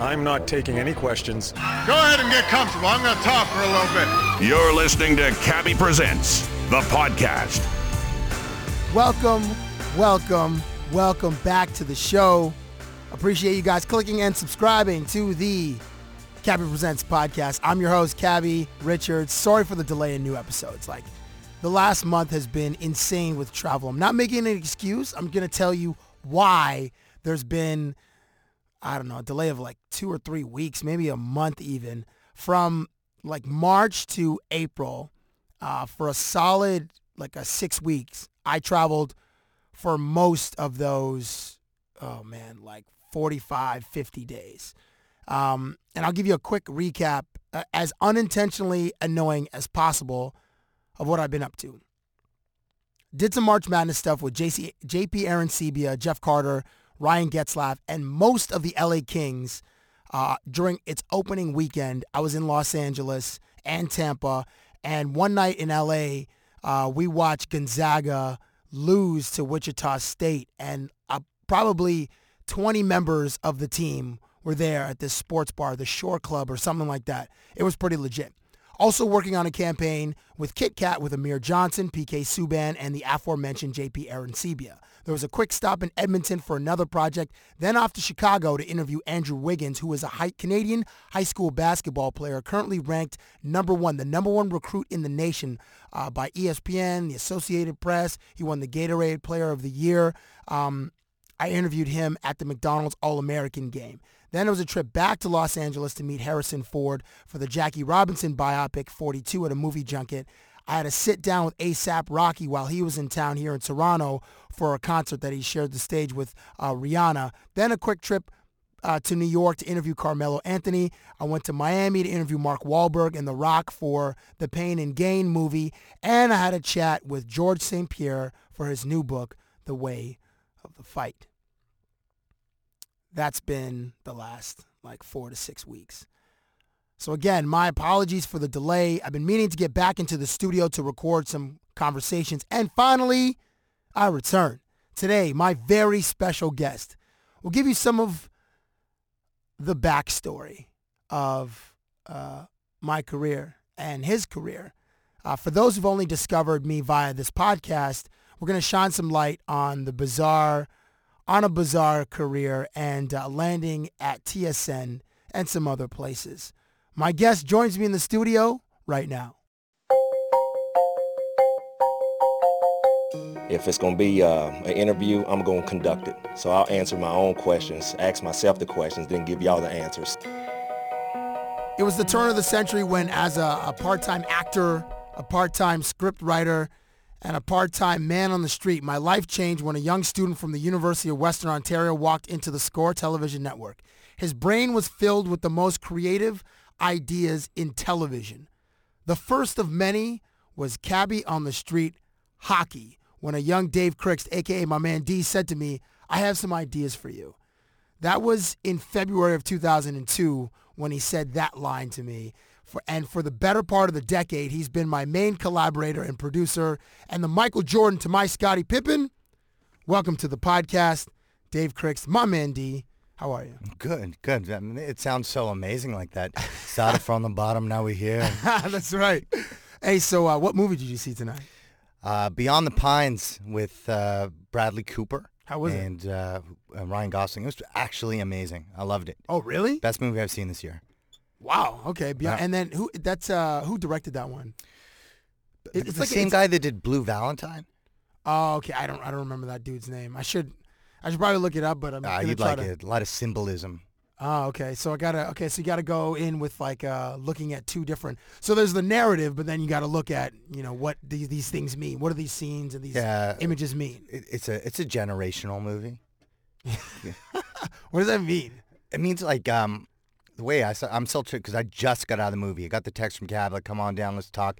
I'm not taking any questions. Go ahead and get comfortable. I'm going to talk for a little bit. You're listening to Cabbie Presents, the podcast. Welcome, welcome, welcome back to the show. Appreciate you guys clicking and subscribing to the Cabbie Presents podcast. I'm your host, Cabbie Richards. Sorry for the delay in new episodes. Like, the last month has been insane with travel. I'm not making an excuse. I'm going to tell you why there's been, I don't know, a delay of like two or three weeks, maybe a month even, from like March to April uh, for a solid, like a six weeks. I traveled for most of those, oh man, like 45, 50 days. Um, and I'll give you a quick recap, uh, as unintentionally annoying as possible of what I've been up to. Did some March Madness stuff with JC, JP Arencibia, Jeff Carter, Ryan Getzlaf, and most of the LA Kings uh, during its opening weekend. I was in Los Angeles and Tampa, and one night in LA, uh, we watched Gonzaga lose to Wichita State, and uh, probably 20 members of the team were there at this sports bar, the Shore Club or something like that. It was pretty legit. Also working on a campaign with Kit Kat with Amir Johnson, PK Subban, and the aforementioned JP Arencibia. There was a quick stop in Edmonton for another project, then off to Chicago to interview Andrew Wiggins, who is a Canadian high school basketball player currently ranked number one, the number one recruit in the nation uh, by ESPN, the Associated Press. He won the Gatorade Player of the Year. Um, I interviewed him at the McDonald's All-American game. Then it was a trip back to Los Angeles to meet Harrison Ford for the Jackie Robinson biopic 42 at a movie junket. I had to sit down with ASAP Rocky while he was in town here in Toronto for a concert that he shared the stage with uh, Rihanna. Then a quick trip uh, to New York to interview Carmelo Anthony. I went to Miami to interview Mark Wahlberg and The Rock for the Pain and Gain movie. And I had a chat with Georges St. Pierre for his new book, The Way of the Fight. That's been the last like four to six weeks. So again, my apologies for the delay. I've been meaning to get back into the studio to record some conversations. And finally, I return. Today, my very special guest will give you some of the backstory of uh, my career and his career. Uh, for those who've only discovered me via this podcast, we're going to shine some light on the bizarre, on a bizarre career and uh, landing at TSN and some other places. My guest joins me in the studio right now. If it's going to be uh, an interview, I'm going to conduct it. So I'll answer my own questions, ask myself the questions, then give y'all the answers. It was the turn of the century when as a, a part-time actor, a part-time script writer, and a part-time man on the street, my life changed when a young student from the University of Western Ontario walked into the SCORE television network. His brain was filled with the most creative ideas in television. The first of many was Cabbie on the Street Hockey, when a young Dave Krikst, aka my man D, said to me, I have some ideas for you. That was in February of 2002 when he said that line to me. For, and for the better part of the decade, he's been my main collaborator and producer and the Michael Jordan to my Scottie Pippen. Welcome to the podcast, Dave Krikst, my man D. How are you? Good, good. I mean, it sounds so amazing like that. Started from the bottom, now we're here. That's right. Hey, so uh, what movie did you see tonight? Uh, Beyond the Pines with uh, Bradley Cooper. How was and, it? And uh, Ryan Gosling. It was actually amazing. I loved it. Oh, really? Best movie I've seen this year. Wow. Okay. Beyond, And then who? That's uh, who directed that one? It, it's the like, same it's, guy that did Blue Valentine. Oh, okay. I don't. I don't remember that dude's name. I should. I should probably look it up, but I'm. Uh, you'd like to... it. A lot of symbolism. Oh, okay. So I gotta okay. So you gotta go in with like uh, looking at two different. So there's the narrative, but then you gotta look at you know what these these things mean. What do these scenes and these yeah, images mean? It, it's a it's a generational movie. what does that mean? It means like um, the way I I'm still because I just got out of the movie. I got the text from Cab, like, come on down, let's talk,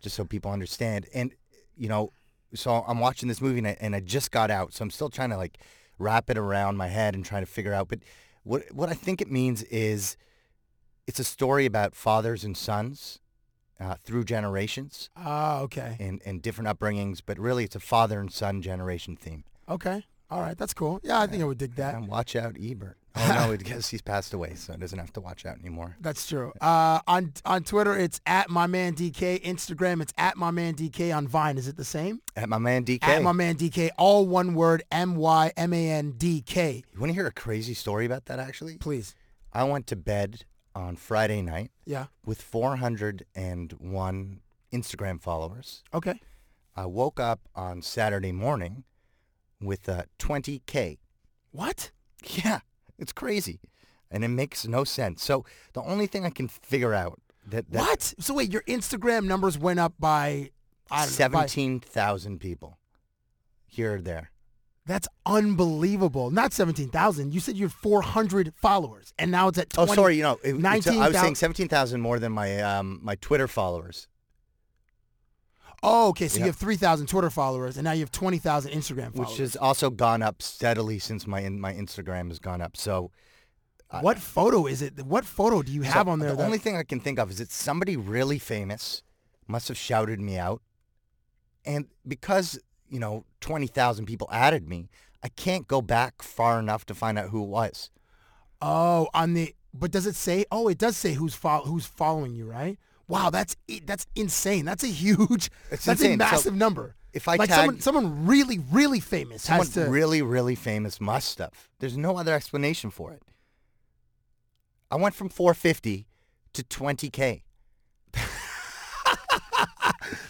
just so people understand. And you know, so I'm watching this movie and I, and I just got out, so I'm still trying to like wrap it around my head and trying to figure out. But what what I think it means is it's a story about fathers and sons uh, through generations Ah, okay. and and different upbringings. But really, it's a father and son generation theme. Okay. All right. That's cool. Yeah, I think I would dig that. And watch out, Ebert. Oh no, because he's passed away, so it doesn't have to watch out anymore. That's true. Uh, on on Twitter, it's at my man DK. Instagram, it's at my man DK. On Vine, is it the same? At my man DK. At my man DK. All one word. M Y M A N D K. You want to hear a crazy story about that? Actually, Please. I went to bed on Friday night Yeah. with 401 Instagram followers. Okay. I woke up on Saturday morning with uh, 20k. What? Yeah, it's crazy, and it makes no sense. So the only thing I can figure out that, that What? So wait, your Instagram numbers went up by I don't know, by- 17,000 people here or there. That's unbelievable. Not 17,000. You said you had 400 followers, and now it's at 20. Oh, sorry. You know, it, it's- I was 19,000 saying 17,000 more than my um, my Twitter followers. Oh, okay. So Yeah. you have 3,000 Twitter followers, and now you have 20,000 Instagram followers. which has also gone up steadily since my my Instagram has gone up. So uh, what photo is it? What photo do you have so on there? The that- only thing I can think of is that somebody really famous must have shouted me out, and because you know twenty thousand people added me, I can't go back far enough to find out who it was. oh, on the. But does it say? Oh, it does say who's fol- who's following you, right? Wow, that's that's insane. That's a huge. It's that's insane. a So massive number. if I like tag- someone, someone really, really famous Someone has to. really really famous must have. There's no other explanation for it. I went from four fifty to twenty k.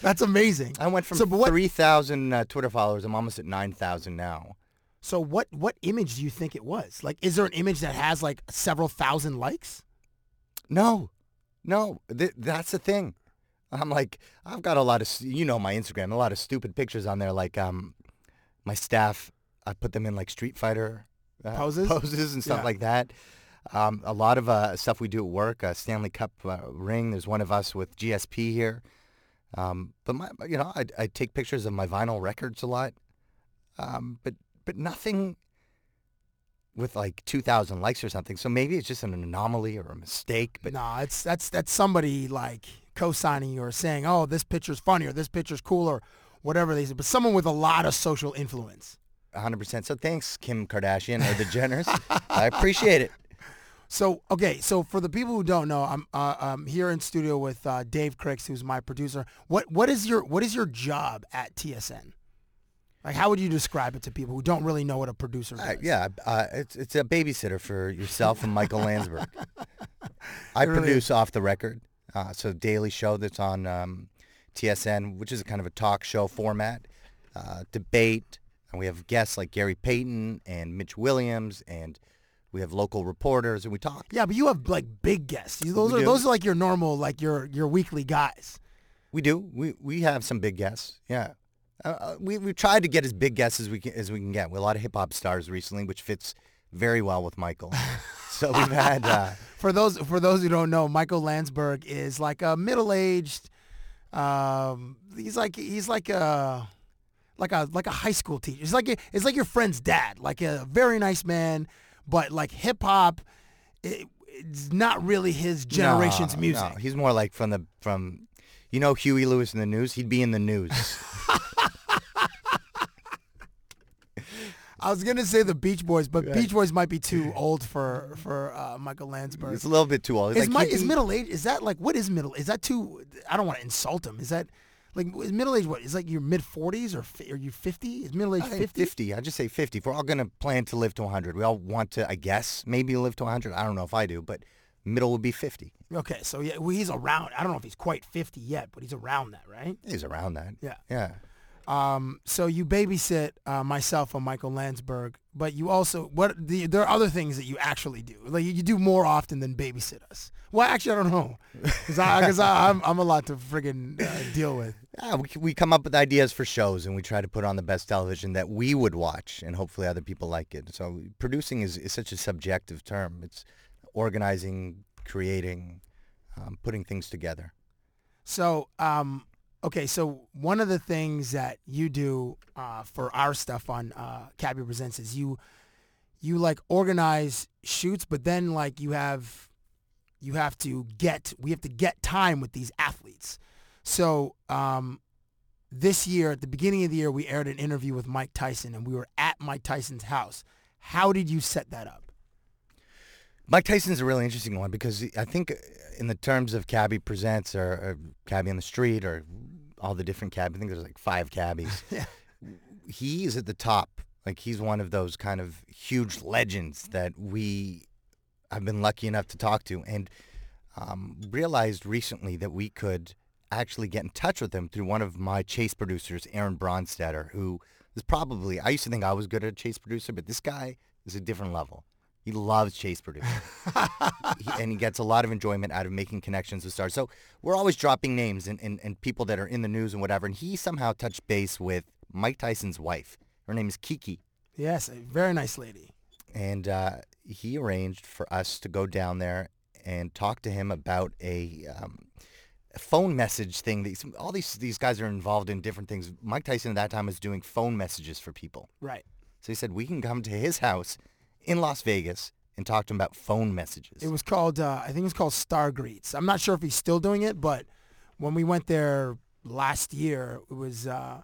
that's amazing. I went from So, what- three thousand uh, Twitter followers. I'm almost at nine thousand now. So what what image do you think it was? Like, is there an image that has like several thousand likes? No, no, th- that's the thing. I'm like, I've got a lot of, you know, my Instagram, a lot of stupid pictures on there. Like, um, my staff, I put them in like Street Fighter uh, Poses? poses and stuff Yeah. like that. Um, a lot of uh, stuff we do at work, uh, Stanley Cup uh, ring. There's one of us with GSP here. Um, but my, you know, I, I take pictures of my vinyl records a lot. Um, but but nothing with like 2,000 likes or something. So maybe it's just an anomaly or a mistake. But Nah, it's that's that's somebody like co-signing you or saying, "Oh, this picture's funny" or "This picture's cool" or whatever they say. But someone with a lot of social influence. 100%. So thanks, Kim Kardashian or the Jenners. I appreciate it. So okay, so for the people who don't know, I'm uh, I'm here in studio with uh, Dave Krikst, who's my producer. What what is your what is your job at TSN? Like, how would you describe it to people who don't really know what a producer does? Uh, yeah, uh, it's it's a babysitter for yourself and Michael Landsberg. I really produce off the record, uh, so daily show that's on um, TSN, which is a kind of a talk show format, uh, debate, and we have guests like Gary Payton and Mitch Williams, and we have local reporters, and we talk. Yeah, but you have like big guests. You- Those We are do. those are like your normal, like your your weekly guys. We do. We we have some big guests. Yeah. Uh, uh, we we tried to get as big guests as we can as we can get. We have a lot of hip hop stars recently, which fits very well with Michael. so we've had uh, For those for those who don't know, Michael Landsberg is like a middle aged. Um, he's like he's like a like a like a high school teacher. It's like a, it's like your friend's dad, like a very nice man, but like hip hop, it, it's not really his generation's no, music. No, he's more like from the from, you know, Huey Lewis in the news. He'd be in the news. I was gonna say the Beach Boys, but Beach Boys might be too old for for uh, Michael Landsberg. It's a little bit too old. It's Is, like my, is middle age? Is that like what is middle? Is that too? I don't want to insult him. Is that like is middle age? What is like your mid forties or are you fifty? Is middle age fifty? 50. I just say 50. If we're all going to plan to live to 100, we all want to, I guess, maybe live to 100. I don't know if I do, but middle would be 50. Okay, so yeah, well, he's around. I don't know if he's quite fifty yet, but he's around that, right? He's around that. Yeah. Yeah. Um, so you babysit uh, myself and Michael Landsberg, but you also what the there are other things that you actually do. Like you, you do more often than babysit us. Well, actually, I don't know, because I, cause I, I'm I'm a lot to friggin' uh, deal with. Yeah, we, we come up with ideas for shows and we try to put on the best television that we would watch and hopefully other people like it. So producing is, is such a subjective term. It's organizing, creating, um, putting things together. So, um, okay, so one of the things that you do uh, for our stuff on uh, Cabbie Presents is you you like organize shoots, but then like you have you have to get we have to get time with these athletes. So um, this year, at the beginning of the year, we aired an interview with Mike Tyson, and we were at Mike Tyson's house. How did you set that up? Mike Tyson's a really interesting one because I think in the terms of Cabbie Presents or, or Cabbie on the Street or all the different cabbies, I think there's like five cabbies. Yeah. He is at the top. Like he's one of those kind of huge legends that we have been lucky enough to talk to and um, realized recently that we could actually get in touch with him through one of my chase producers, Aaron Bronstetter, who is probably, I used to think I was good at a chase producer, but this guy is a different level. He loves chase producing. he, and he gets a lot of enjoyment out of making connections with stars. So we're always dropping names and, and, and people that are in the news and whatever. And he somehow touched base with Mike Tyson's wife. Her name is Kiki. Yes, a very nice lady. And uh, he arranged for us to go down there and talk to him about a, um, a phone message thing. These, all these, these guys are involved in different things. Mike Tyson at that time was doing phone messages for people. Right. So he said, we can come to his house in Las Vegas and talked to him about phone messages. It was called, uh, I think it was called Star Greets. I'm not sure if he's still doing it, but when we went there last year, it was, uh,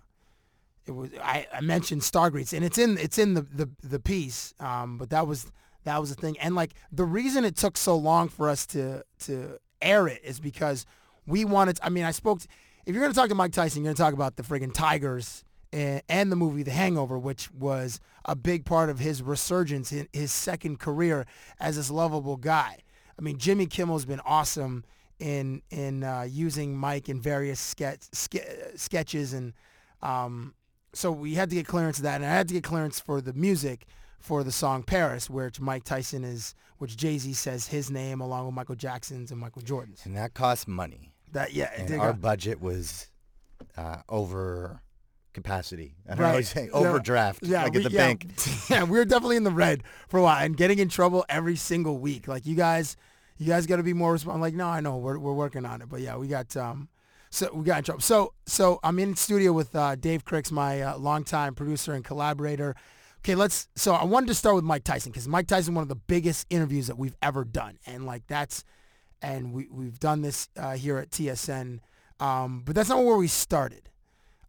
it was, I, I mentioned Star Greets and it's in, it's in the, the, the piece. Um, but that was, that was the thing. And like the reason it took so long for us to, to air it is because we wanted, I mean, I spoke, to, if you're going to talk to Mike Tyson, you're going to talk about the friggin' Tigers and, the movie The Hangover, which was a big part of his resurgence in his second career as this lovable guy. I mean, Jimmy Kimmel's been awesome in in uh, using Mike in various sketch, ske- sketches, and um, so we had to get clearance of that, and I had to get clearance for the music for the song Paris, which Mike Tyson is, which Jay Z says his name along with Michael Jackson's and Michael Jordan's. And that cost money. That yeah, And our budget was uh, over capacity. I don't know what you say, Yeah. overdraft, Yeah, like we, at the yeah, bank. yeah, we were definitely in the red for a while and getting in trouble every single week. Like you guys, you guys got to be more responsible. I'm like, no, I know, we're we're working on it. But yeah, we got um, so we got in trouble. So so I'm in studio with uh, Dave Krikst, my uh, longtime producer and collaborator. Okay, let's. So I wanted to start with Mike Tyson because Mike Tyson one of the biggest interviews that we've ever done, and like that's, and we we've done this uh, here at TSN, um, but that's not where we started.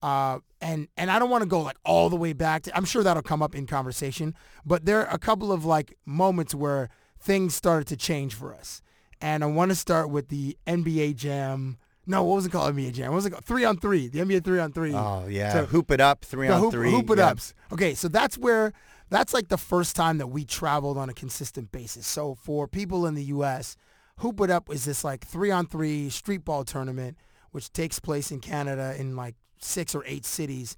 Uh, and and I don't want to go like all the way back. To, I'm sure that'll come up in conversation, but there are a couple of like moments where things started to change for us. And I want to start with the NBA Jam. No, what was it called? NBA Jam. What was it called? Three on three. The NBA three on three. Oh yeah, So- hoop it up, Three on hoop, three. Hoop it yeah. ups. Okay, so that's where that's like the first time that we traveled on a consistent basis. So for people in the U.S., Hoop It Up is this like three on three street ball tournament, which takes place in Canada in like six or eight cities.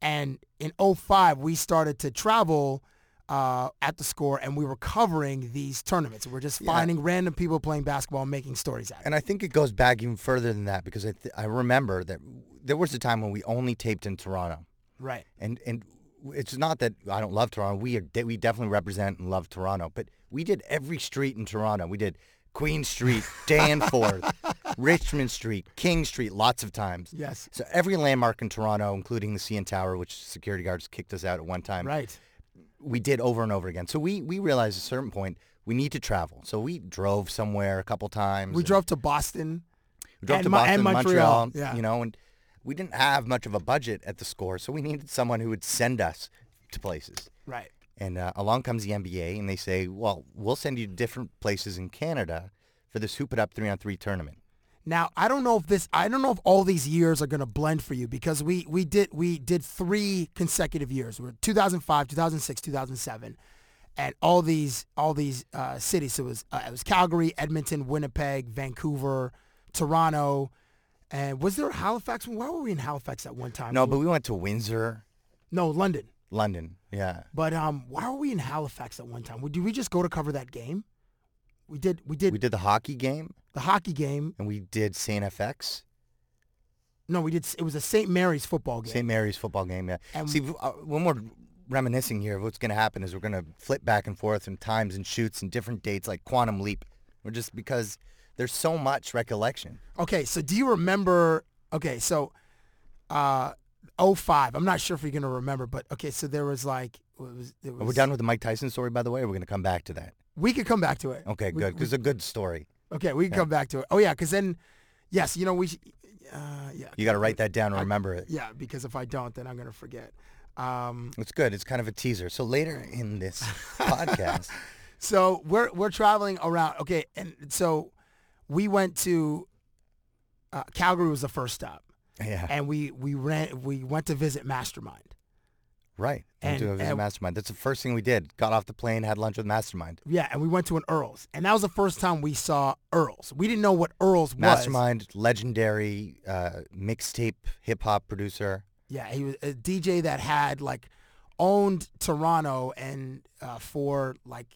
And in 05, we started to travel uh, at the score and we were covering these tournaments. We're just finding random people playing basketball and making stories out of it. And I think it goes back even further than that because I, th- I remember that there was a time when we only taped in Toronto. Right. And and it's not that I don't love Toronto. We are de- we definitely represent and love Toronto. But we did every street in Toronto. We did Queen Street, Danforth, Richmond Street, King Street, lots of times. Yes. So every landmark in Toronto, including the CN Tower, which security guards kicked us out at one time. Right. We did over and over again. So we we realized at a certain point we need to travel. So we drove somewhere a couple times. We drove to Boston. we drove and to Mo- Boston, and Montreal, Montreal, yeah. you know, and we didn't have much of a budget at the score, so we needed someone who would send us to places. Right. And uh, along comes the NBA, and they say, "Well, we'll send you to different places in Canada for this Hoop It Up three on three tournament." Now I don't know if this I don't know if all these years are going to blend for you because we we did we did three consecutive years. We're 2005, 2006, 2007, and all these all these uh, cities. So it was uh, it was Calgary, Edmonton, Winnipeg, Vancouver, Toronto, and was there a Halifax? Why were we in Halifax at one time? No, but we went to Windsor, no London. London. Yeah, But um, why were we in Halifax at one time? Did we just go to cover that game? We did. We did we did the hockey game, the hockey game. and we did Saint FX, No, we did. It was a St. Mary's football game. St. Mary's football game. Yeah. And- See, uh, when we're reminiscing here. Of what's going to happen is we're going to flip back and forth in times and shoots and different dates like Quantum Leap. We're just because there's so much recollection. Okay, so do you remember? Okay, so uh, 05. I'm not sure if you're gonna remember, but okay, so there was like it was, it was Are we done with the Mike Tyson story, by the way? Or we're going to come back to that. We could come back to it. Okay, We- good. we- Because it's a good story. okay, we can Yeah. come back to it. Oh yeah, because then, yes, you know we. Uh, yeah. You got to write that down and I- remember it. Yeah, because if I don't, then I'm gonna forget. Um, It's good. It's kind of a teaser. So later in this podcast, so we're we're traveling around. Okay, and so we went to uh, Calgary was the first stop, yeah, and we we ran we went to visit Mastermind. right. Went to and- visit and- Mastermind. That's the first thing we did. Got off the plane, had lunch with Mastermind. Yeah, and we went to an Earl's, and that was the first time we saw Earl's. We didn't know what Earl's was. Mastermind, legendary uh, mixtape hip hop producer. Yeah, he was a DJ that had like owned Toronto and uh, for like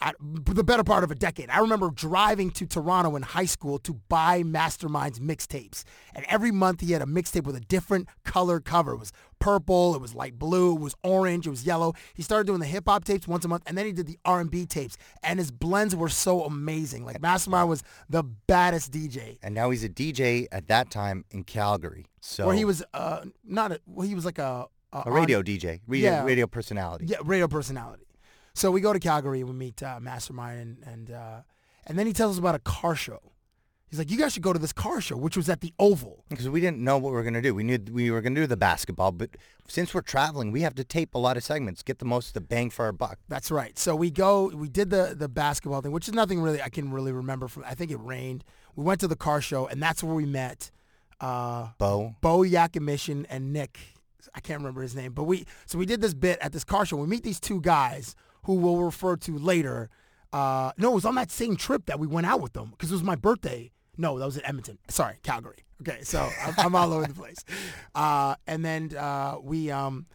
I, the better part of a decade. I remember driving to Toronto in high school to buy Mastermind's mixtapes, and every month he had a mixtape with a different color cover. It was purple, it was light blue, it was orange, it was yellow. He started doing the hip hop tapes once a month, and then he did the R and B tapes, and his blends were so amazing. Like Mastermind was the baddest DJ. And now he's a DJ at that time in Calgary. So Where he was uh, not a, well, he was like a a radio on- DJ, radio, Yeah. radio personality. Yeah, radio personality. So we go to Calgary and we meet uh, Mastermind and and uh, and then he tells us about a car show. He's like, you guys should go to this car show, which was at the Oval. Because we didn't know what we were going to do. We knew we were going to do the basketball, but since we're traveling, we have to tape a lot of segments, get the most of the bang for our buck. That's right. So we go, we did the the basketball thing, which is nothing really I can really remember from. I think it rained. We went to the car show, and that's where we met uh, Bo, Bo Yakimishin and Nick. I can't remember his name, but we so we did this bit at this car show. We meet these two guys who we'll refer to later. Uh, no, it was on that same trip that we went out with them because it was my birthday. No, that was in Edmonton. Sorry, Calgary. Okay, so I'm, I'm all over the place. Uh, and then uh, we um,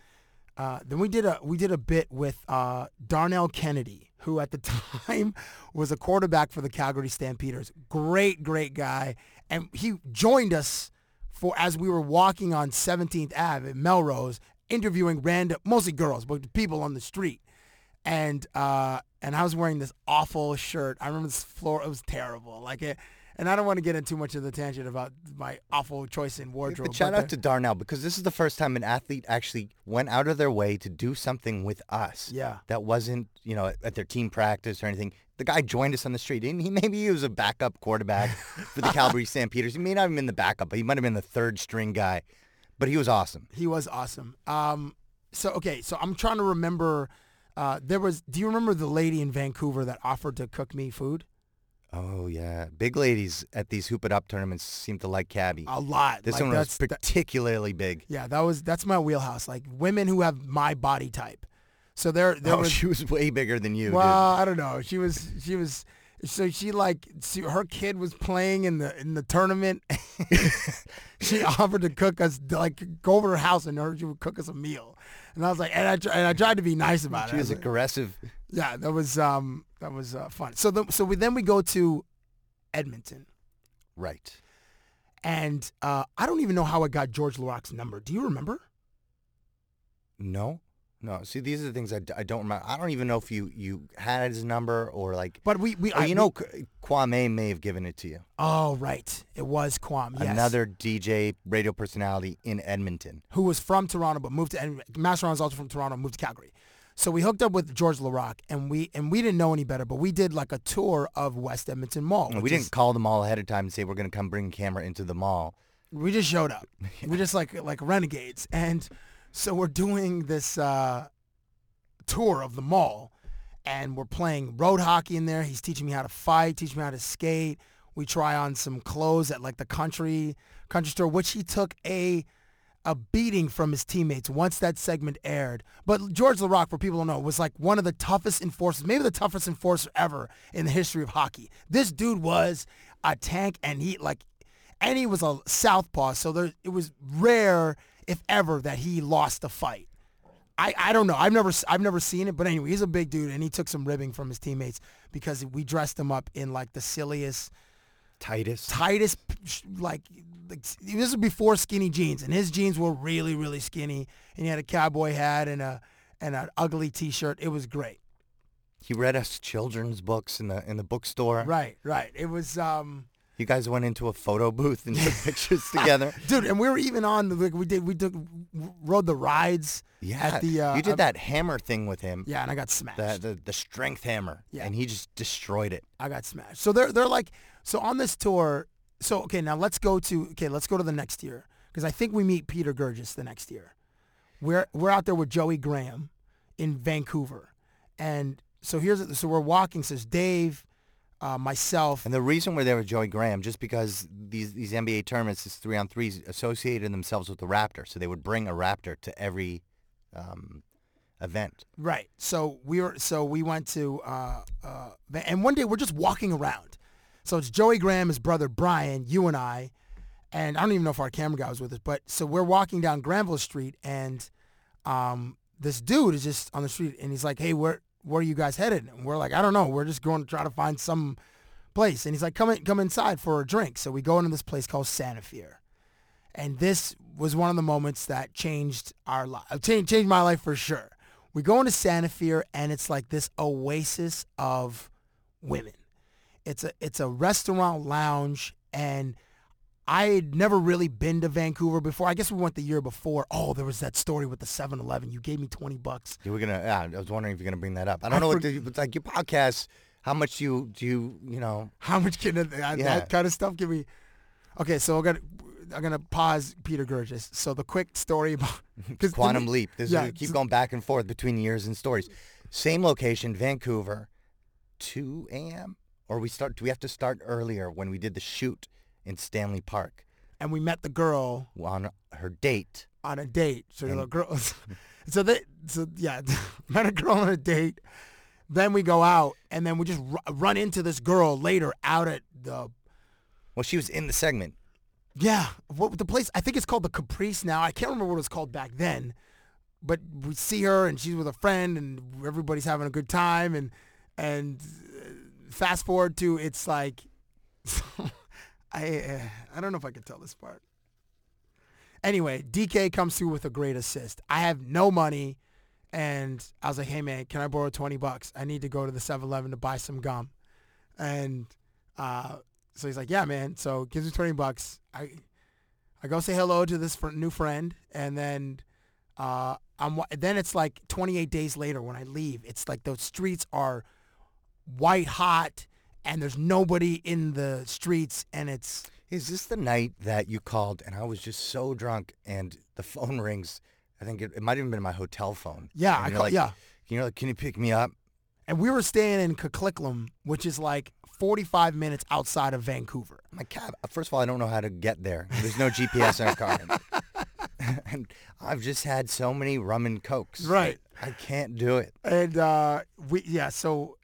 uh, then we did a we did a bit with uh, Darnell Kennedy, who at the time was a quarterback for the Calgary Stampeders. Great, great guy, and he joined us for as we were walking on 17th Ave in Melrose, interviewing random, mostly girls, but people on the street. And uh, and I was wearing this awful shirt. I remember this floor; it was terrible. Like it, and I don't want to get into too much of the tangent about my awful choice in wardrobe. but shout but out to Darnell because this is the first time an athlete actually went out of their way to do something with us. Yeah. That wasn't, you know, at their team practice or anything. The guy joined us on the street. And he maybe he was a backup quarterback for the Calgary Stampeders. He may not have been the backup, but he might have been the third string guy. But he was awesome. He was awesome. Um, so okay, so I'm trying to remember. Uh, there was. Do you remember the lady in Vancouver that offered to cook me food? Oh yeah, big ladies at these hoop it up tournaments seem to like cabbie. A lot. This Like, one was that's- that- particularly big. Yeah, that was that's my wheelhouse. Like women who have my body type. So there, there oh, was. she was way bigger than you. well, I don't know. She was. She was. So she like she, her kid was playing in the in the tournament. she offered to cook us like go over to her house and her she would cook us a meal. And I was like, and I and I tried to be nice about dude. it. She was like, aggressive. Yeah, that was um that was uh, fun. So the, so we then we go to Edmonton, Right. and uh, I don't even know how I got Georges Laraque's number. Do you remember? No. No. See, these are the things I, d- I don't remember. I don't even know if you, you had his number or like. But we we Oh, I- you know, K- Kwame may have given it to you. oh right, it was Quam. Yes. Another DJ radio personality in Edmonton. who was from Toronto but moved to and Master was also from Toronto, moved to Calgary. So we hooked up with Georges Laraque, and we and we didn't know any better, but we did like a tour of West Edmonton Mall. And which we is- didn't call them all ahead of time and say we're going to come bring a camera into the mall. we just showed up. We just like like renegades, and so we're doing this uh, tour of the mall, and we're playing road hockey in there. He's teaching me how to fight, teaching me how to skate. We try on some clothes at like the country country store, which he took a a beating from his teammates once that segment aired. But Georges Laraque, for people don't know, was like one of the toughest enforcers, maybe the toughest enforcer ever in the history of hockey. This dude was a tank, and he like and he was a southpaw, so there it was rare, if ever, that he lost a fight. I, I don't know. I've never I've never seen it, but anyway, he's a big dude, and he took some ribbing from his teammates because we dressed him up in like the silliest, Titus. tightest like, like this was before skinny jeans, and his jeans were really really skinny, and he had a cowboy hat and a and an ugly T-shirt. It was great. He read us children's books in the in the bookstore. Right, right. It was. um You guys went into a photo booth and took pictures together. Dude, and we were even on the like we did we took rode the rides Yeah, at the uh, you did that hammer thing with him. Yeah, and I got smashed. The, the the strength hammer. Yeah. and he just destroyed it. I got smashed. So they're they're like so on this tour. So okay, now let's go to okay, let's go to the next year because I think we meet Peter Gurgis the next year. We're we're out there with Joey Graham in Vancouver, and so here's so we're walking. Says Dave, uh, myself, And the reason we're there with Joey Graham, just because these these NBA tournaments, this three on threes, associated themselves with the Raptor, so they would bring a Raptor to every um, event. Right. So we were. So we went to. Uh, uh, and one day we're just walking around. So it's Joey Graham, his brother Brian, you and I, and I don't even know if our camera guy was with us. But so we're walking down Granville Street, and um, this dude is just on the street, and he's like, "Hey, where where are you guys headed?" And we're like, "I don't know. We're just going to try to find some place." And he's like, "Come in, come inside for a drink." So we go into this place called Santa Fe. And this was one of the moments that changed our life, uh, changed, changed my life for sure. We go into Santa Fe and it's like this oasis of women. It's a it's a restaurant lounge and I had never really been to Vancouver before. I guess we went the year before. Oh, there was that story with the 7-Eleven. You gave me 20 bucks. You were gonna. Yeah, I was wondering if you're gonna bring that up. I don't I know what the, it's like your podcast. How much you do you you know? How much can that, Yeah. that kind of stuff give me? Okay, so I'm gonna I'm gonna pause Peter Gurgis. So the quick story about Quantum leap. This yeah, is, we keep going back and forth between years and stories. Same location, Vancouver, 2 a.m. Or we start? Do we have to start earlier when we did the shoot in Stanley Park and we met the girl on her date? on a date. So the girl, so they, so yeah, met a girl on a date. Then we go out, and then we just ru- run into this girl later out at the Well, she was in the segment. yeah, what the place? I think it's called the Caprice now. I can't remember what it was called back then. But we see her, and she's with a friend, and everybody's having a good time, and and uh, fast forward to it's like I uh, I don't know if I can tell this part. Anyway, DK comes through with a great assist. I have no money, and I was like, "Hey man, can I borrow twenty bucks? I need to go to the 7-Eleven to buy some gum." And uh, so he's like, "Yeah, man." So gives me twenty bucks. I I go say hello to this fr- new friend, and then uh, I'm then it's like 28 days later when I leave. It's like the streets are white hot, and there's nobody in the streets, and it's Is this the night that you called and I was just so drunk and the phone rings? I think it, it might have even been my hotel phone. Yeah, And I call- like, yeah. You know, like, can you pick me up? and we were staying in Coquitlam, which is like 45 minutes outside of Vancouver. My cab. First of all, I don't know how to get there. There's no GPS in our car. and I've just had so many rum and cokes. Right. I can't do it. And uh, we yeah, so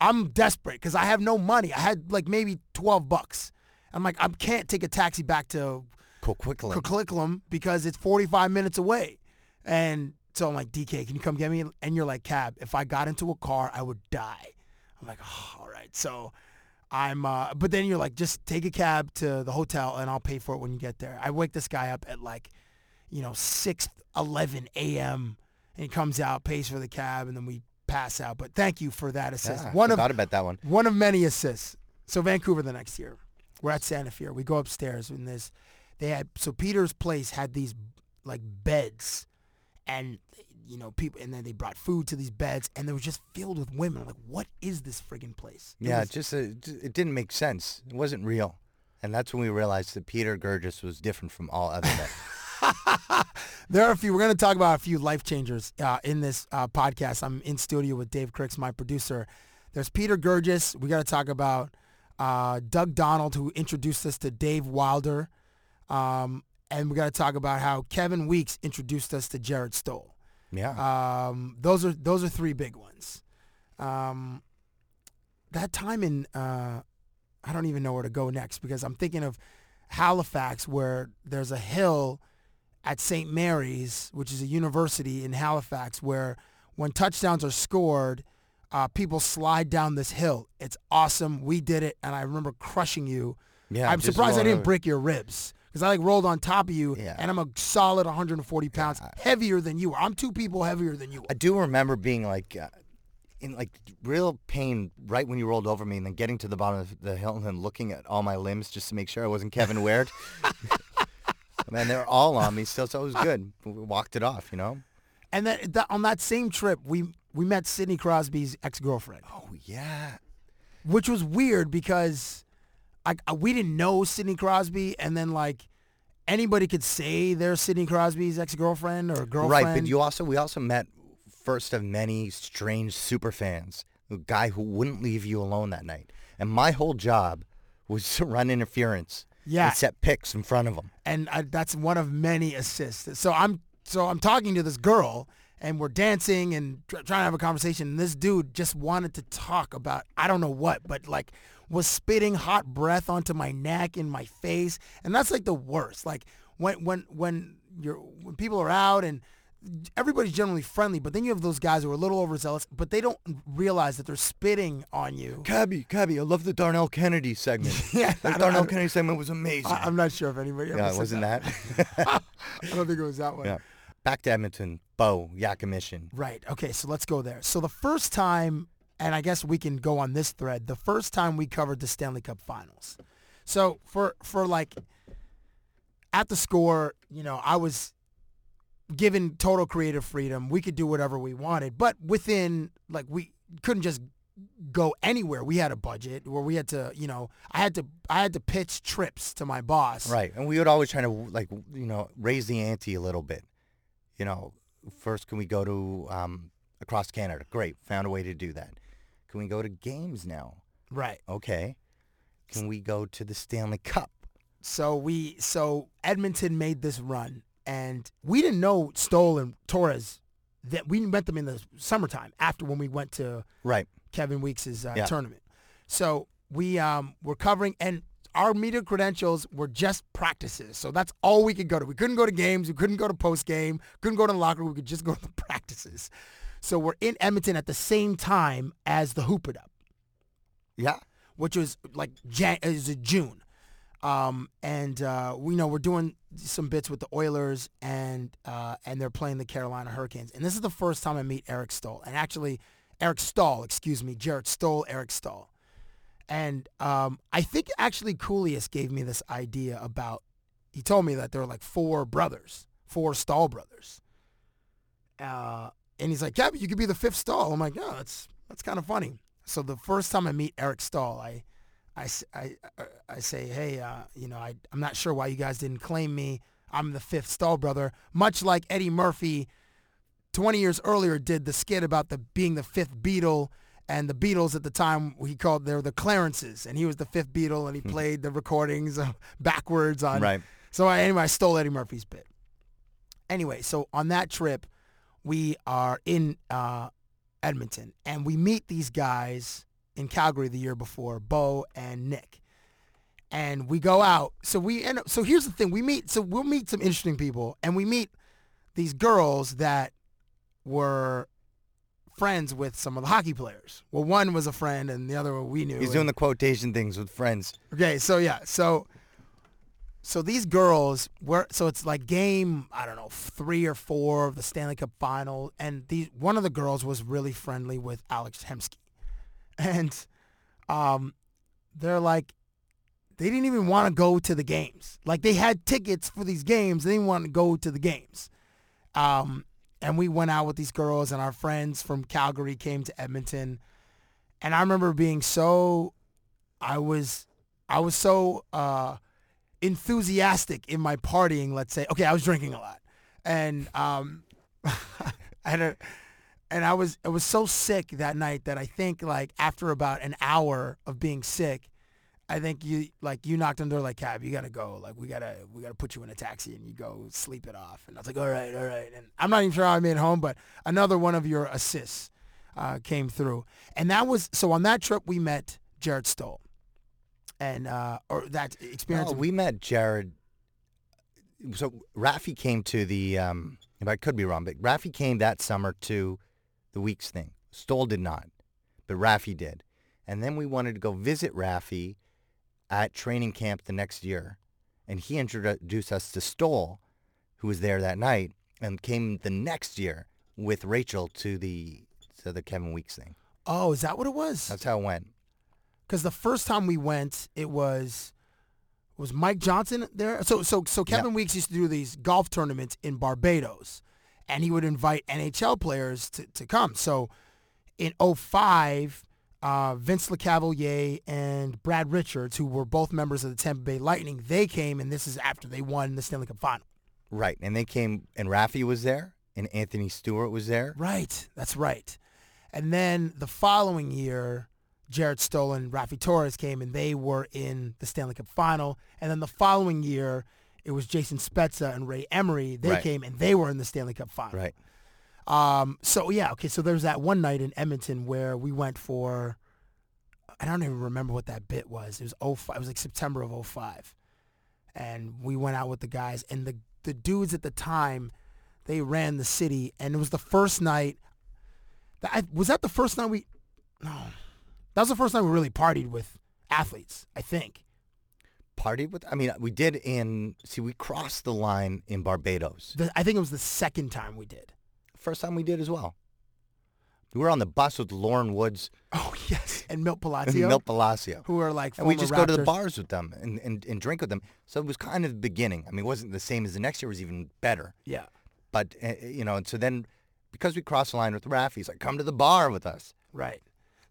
I'm desperate because I have no money. I had like maybe 12 bucks. I'm like I can't take a taxi back to Coquitlam. Coquitlam because it's 45 minutes away. And so I'm like, DK, can you come get me? And you're like, Cab, if I got into a car, I would die. I'm like, oh, all right. So I'm, uh, but then you're like, just take a cab to the hotel and I'll pay for it when you get there. I wake this guy up at like, you know, 6, 11 a.m. and he comes out, pays for the cab, and then we pass out. But thank you for that assist. Yeah, I one of forgot about that one. one of many assists. So Vancouver the next year. We're at Santa Fe. We go upstairs and this they had so Peter's place had these like beds and you know people and then they brought food to these beds and they were just filled with women. Like, what is this friggin' place? It Yeah, was- it just uh, it didn't make sense. It wasn't real. And that's when we realized that Peter Gurgis was different from all other men. there are a few. We're going to talk about a few life changers uh, in this uh, podcast. I'm in studio with Dave Krikst, my producer. There's Peter Gurgis. We got to talk about uh, Doug Donald, who introduced us to Dave Wilder, um, and we got to talk about how Kevin Weekes introduced us to Jarret Stoll. yeah. Um, those are those are three big ones. Um, that time in uh, I don't even know where to go next because I'm thinking of Halifax where there's a hill at St. Mary's, which is a university in Halifax, where when touchdowns are scored, uh, people slide down this hill. It's awesome. We did it, and I remember crushing you Yeah, I'm surprised I didn't over. break your ribs because I like rolled on top of you, Yeah. and I'm a solid 140 pounds heavier than you are. I'm two people heavier than you are. I do remember being like uh, in like real pain right when you rolled over me, and then getting to the bottom of the hill and then looking at all my limbs just to make sure I wasn't Kevin Weird. Man, they were all on me still, so it was good. We walked it off, you know. And then on that same trip, we we met Sidney Crosby's ex girlfriend. Oh yeah, which was weird because I, I- we didn't know Sidney Crosby, and then like anybody could say they're Sidney Crosby's ex girlfriend or girlfriend. right. But you also we also met first of many strange super fans, a guy who wouldn't leave you alone that night, and my whole job was to run interference. Yeah. and set picks in front of him. and I, that's one of many assists. So I'm so I'm talking to this girl, and we're dancing and tr- trying to have a conversation. And this dude just wanted to talk about I don't know what, but like was spitting hot breath onto my neck and my face, and that's like the worst. Like when when when you're when people are out and everybody's generally friendly, but then you have those guys who are a little overzealous, but they don't realize that they're spitting on you. Cabbie, Cabbie, I love the Darnell Kennedy segment. Yeah, the Darnell Kennedy segment was amazing. I, I'm not sure if anybody ever yeah, wasn't that? I don't think it was that one. yeah. Back to Edmonton, Bo, Yakimission. Right. Okay. So let's go there. So the first time, and I guess we can go on this thread. The first time we covered the Stanley Cup Finals. So for for like at the score, you know, I was given total creative freedom. We could do whatever we wanted, but within like we couldn't just go anywhere. We had a budget where we had to, you know, I had to I had to pitch trips to my boss. Right. And we would always try to, like, you know, raise the ante a little bit. You know, first, can we go to um, across Canada? Great. Found a way to do that. Can we go to games now? Right. Okay. Can we go to the Stanley Cup? So we so Edmonton made this run, and we didn't know Stoll and Torres. That we met them in the summertime after when we went to Right. Kevin Weekes' uh, Yeah. tournament. So we um, were covering, and our media credentials were just practices. So that's all we could go to. We couldn't go to games. We couldn't go to post game. Couldn't go to the locker room. We could just go to the practices. So we're in Edmonton at the same time as the Hoop It Up Yeah. which was like Jan- is June. Um, and uh, we know we're doing some bits with the Oilers and uh, and they're playing the Carolina Hurricanes. And this is the first time I meet Eric Stoll. And actually, Eric Stoll, excuse me, Jarret Stoll, Eric Stahl. And um, I think actually Coolius gave me this idea about, he told me that there were like four brothers, four Stoll brothers. Uh, and he's like, Kevin, you could be the fifth Stoll. I'm like, yeah, that's, that's kind of funny. So the first time I meet Eric Stoll, I, I, I- I- I say, hey, uh, you know, I, I'm not sure why you guys didn't claim me. I'm the fifth Stoll brother, much like Eddie Murphy 20 years earlier did the skit about the being the fifth Beatle and the Beatles at the time he called they were the Clarences and he was the fifth Beatle and he played the recordings uh, backwards on Right. so I, anyway I stole Eddie Murphy's bit anyway so on that trip we are in uh, Edmonton and we meet these guys in Calgary the year before Bo and Nick and we go out so we end up so here's the thing we meet so we'll meet some interesting people and we meet these girls that were friends with some of the hockey players. Well, one was a friend and the other one we knew. He's doing the quotation things with friends. Okay, so yeah, so so these girls were so it's like game I don't know three or four of the Stanley Cup final, and these one of the girls was really friendly with Alex Hemsky, and um, they're like they didn't even want to go to the games. Like they had tickets for these games, they didn't want to go to the games. Um, and we went out with these girls, and our friends from Calgary came to Edmonton, and I remember being so I was I was so uh, enthusiastic in my partying. Let's say, okay, I was drinking a lot, and um, I had a, and I was I was so sick that night that I think like after about an hour of being sick, I think you like you knocked on the door like cab, you gotta go. Like we gotta we gotta put you in a taxi and you go sleep it off. And I was like, all right, all right. And I'm not even sure how I made it home, but another one of your assists uh, came through. And that was so on that trip we met Jarret Stoll. And uh, or that experience. No, we met Jarret. So Raffi came to the. Um, if I could be wrong, but Raffi came that summer to the Weekes thing. Stoll did not, but Raffi did. And then we wanted to go visit Raffi at training camp the next year, and he introduced us to Stoll, who was there that night, and came the next year with Rachel to the to the Kevin Weekes thing. Oh, is that what it was? That's how it went. Because the first time we went, it was was Mike Johnson there. So so so Kevin Yep. Weekes used to do these golf tournaments in Barbados, and he would invite NHL players to, to come. So in 05, uh, Vince Lecavalier and Brad Richards, who were both members of the Tampa Bay Lightning, they came, and this is after they won the Stanley Cup Final. Right, and they came, and Raffi was there, and Anthony Stewart was there. Right, that's right. And then the following year, Jarret Stoll and Raffi Torres came and they were in the Stanley Cup final. And then the following year, it was Jason Spezza and Ray Emery. They Right. came and they were in the Stanley Cup final. Right. Um, so yeah, okay. So there was that one night in Edmonton where we went for, I don't even remember what that bit was. It was 05, it was like September of 05. And we went out with the guys and the, the dudes at the time, they ran the city and it was the first night that I, was that the first night we, no, that was the first night we really partied with athletes, I think. Partied with? I mean, we did in. See, we crossed the line in Barbados. The, I think it was the second time we did. First time we did as well. We were on the bus with Loren Woods Oh yes, and Milt Palacio. and Milt Palacio. who are like, And we just go to the bars with them and, and, and drink with them. So it was kind of the beginning. I mean, it wasn't the same as the next year. It was even better. Yeah. But, uh, you know, and so then because we crossed the line with Raffi, he's like, come to the bar with us. Right.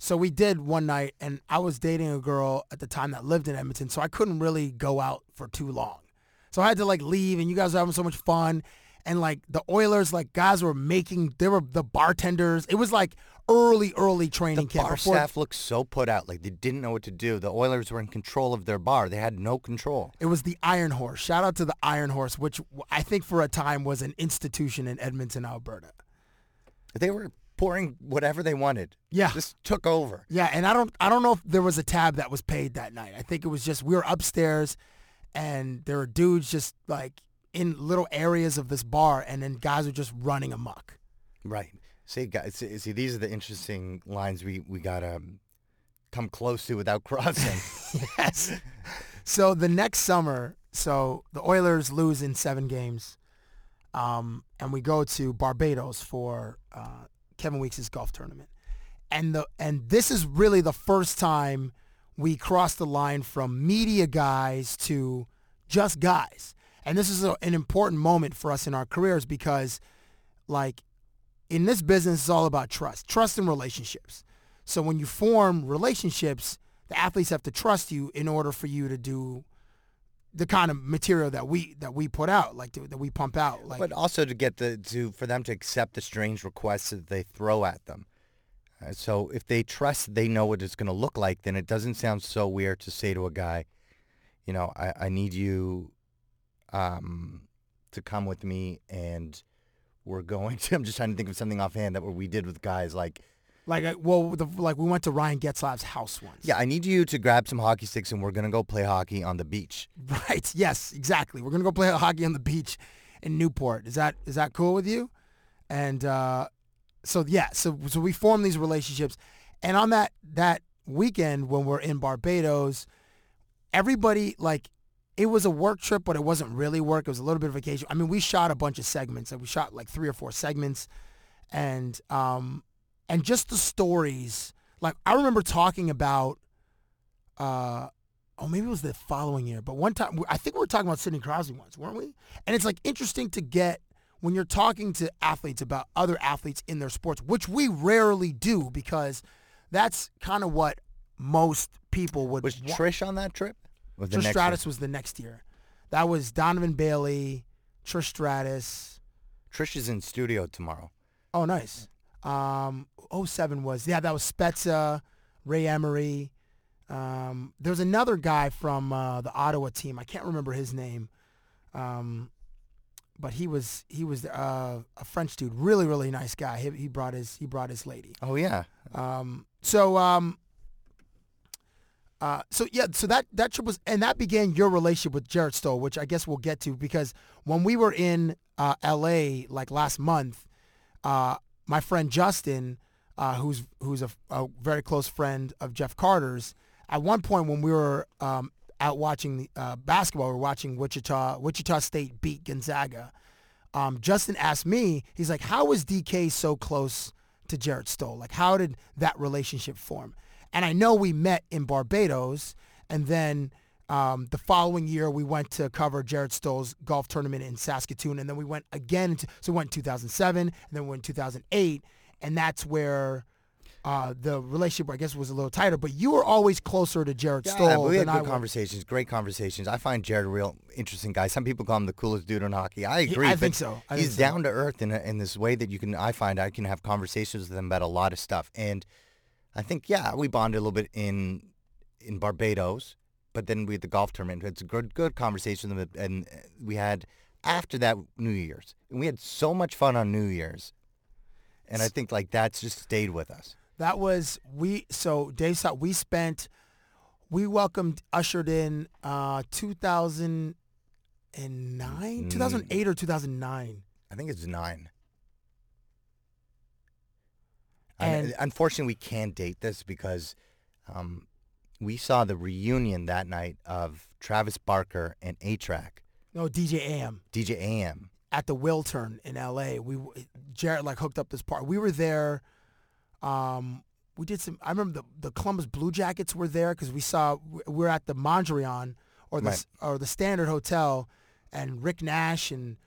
So we did one night, and I was dating a girl at the time that lived in Edmonton, so I couldn't really go out for too long. So I had to like leave, and you guys were having so much fun, and like the Oilers, like guys were making, they were the bartenders. It was like early, early training The camp. bar before- staff looked so put out. Like they didn't know what to do. The Oilers were in control of their bar. They had no control. It was the Iron Horse. Shout out to the Iron Horse, which I think for a time was an institution in Edmonton, Alberta. They were pouring whatever they wanted. Yeah. Just took over. Yeah, and I don't I don't know if there was a tab that was paid that night. I think it was just we were upstairs and there were dudes just like in little areas of this bar and then guys were just running amok. Right. See, guys, see, these are the interesting lines we, we got to come close to without crossing. yes. So the next summer, so the Oilers lose in seven games, um, and we go to Barbados for uh, Kevin Weekes' golf tournament, and the and this is really the first time we crossed the line from media guys to just guys, and this is a, an important moment for us in our careers because, like, in this business, it's all about trust, trust and relationships. So when you form relationships, the athletes have to trust you in order for you to do the kind of material that we that we put out, like that we pump out. Like but also to get the to for them to accept the strange requests that they throw at them. Uh, so if they trust they know what it's going to look like, then it doesn't sound so weird to say to a guy, you know, I, I need you um, to come with me and we're going to, I'm just trying to think of something offhand that we did with guys like, like well, the, like we went to Ryan Getzlaf's house once. yeah, I need you to grab some hockey sticks and we're going to go play hockey on the beach. Right. Yes. Exactly. We're gonna go play hockey on the beach in Newport. Is that is that cool with you? And uh, so yeah. So so we form these relationships, and on that that weekend when we're in Barbados, everybody like it was a work trip, but it wasn't really work. It was a little bit of vacation. I mean, we shot a bunch of segments. Like we shot like three or four segments, and um, and just the stories. Like I remember talking about, uh, oh maybe it was the following year, but one time I think we were talking about Sidney Crosby once, weren't we? And it's like interesting to get when you're talking to athletes about other athletes in their sports, which we rarely do because that's kind of what most people would. Was wa- Trish on that trip? Was Trish Stratus was the next year. That was Donovan Bailey, Trish Stratus. Trish is in studio tomorrow. Oh, nice. Um, 07 was yeah, that was Spezza, Ray Emery. Um, there was another guy from uh, the Ottawa team. I can't remember his name, um, but he was he was uh, a French dude. Really, really nice guy. He, he brought his he brought his lady. Oh yeah. Um, so um, uh, so yeah, so that that trip was, and that began your relationship with Jarret Stoll, which I guess we'll get to because when we were in uh, L.A. like last month, uh, my friend Justin, uh, who's who's a, a very close friend of Jeff Carter's, at one point when we were um, out watching the uh, basketball. We were watching Wichita Wichita State beat Gonzaga. Um, Justin asked me, he's like, "How was DK so close to Jarret Stoll? Like, how did that relationship form?" And I know we met in Barbados, and then um, the following year we went to cover Jarret Stoll's golf tournament in Saskatoon, and then we went again. Into, so we went in 2007, and then we went in 2008, and that's where uh, the relationship, I guess, was a little tighter. But you were always closer to Jarret Yeah, Stoll we had good conversations, great conversations. I find Jarret a real interesting guy. Some people call him the coolest dude in hockey. I agree. I think so. I think he's so. down to earth in, a, in this way that you can. I find I can have conversations with him about a lot of stuff, and I think yeah, we bonded a little bit in in Barbados, but then we had the golf tournament. It's a good good conversation, and we had after that New Year's, and we had so much fun on New Year's, and I think like that's just stayed with us. That was we. So Dave saw we spent. We welcomed, ushered in uh, 2009, Mm. 2008 or 2009. I think it's nine. And- And unfortunately, we can't date this because um, we saw the reunion that night of Travis Barker and A-Trak, No, DJ AM DJ AM. at the Wiltern in L.A. We Jarret like hooked up this part. We were there. Um, we did some. I remember the the Columbus Blue Jackets were there because we saw we we're at the Mondrian or the Right. or the Standard Hotel, and Rick Nash and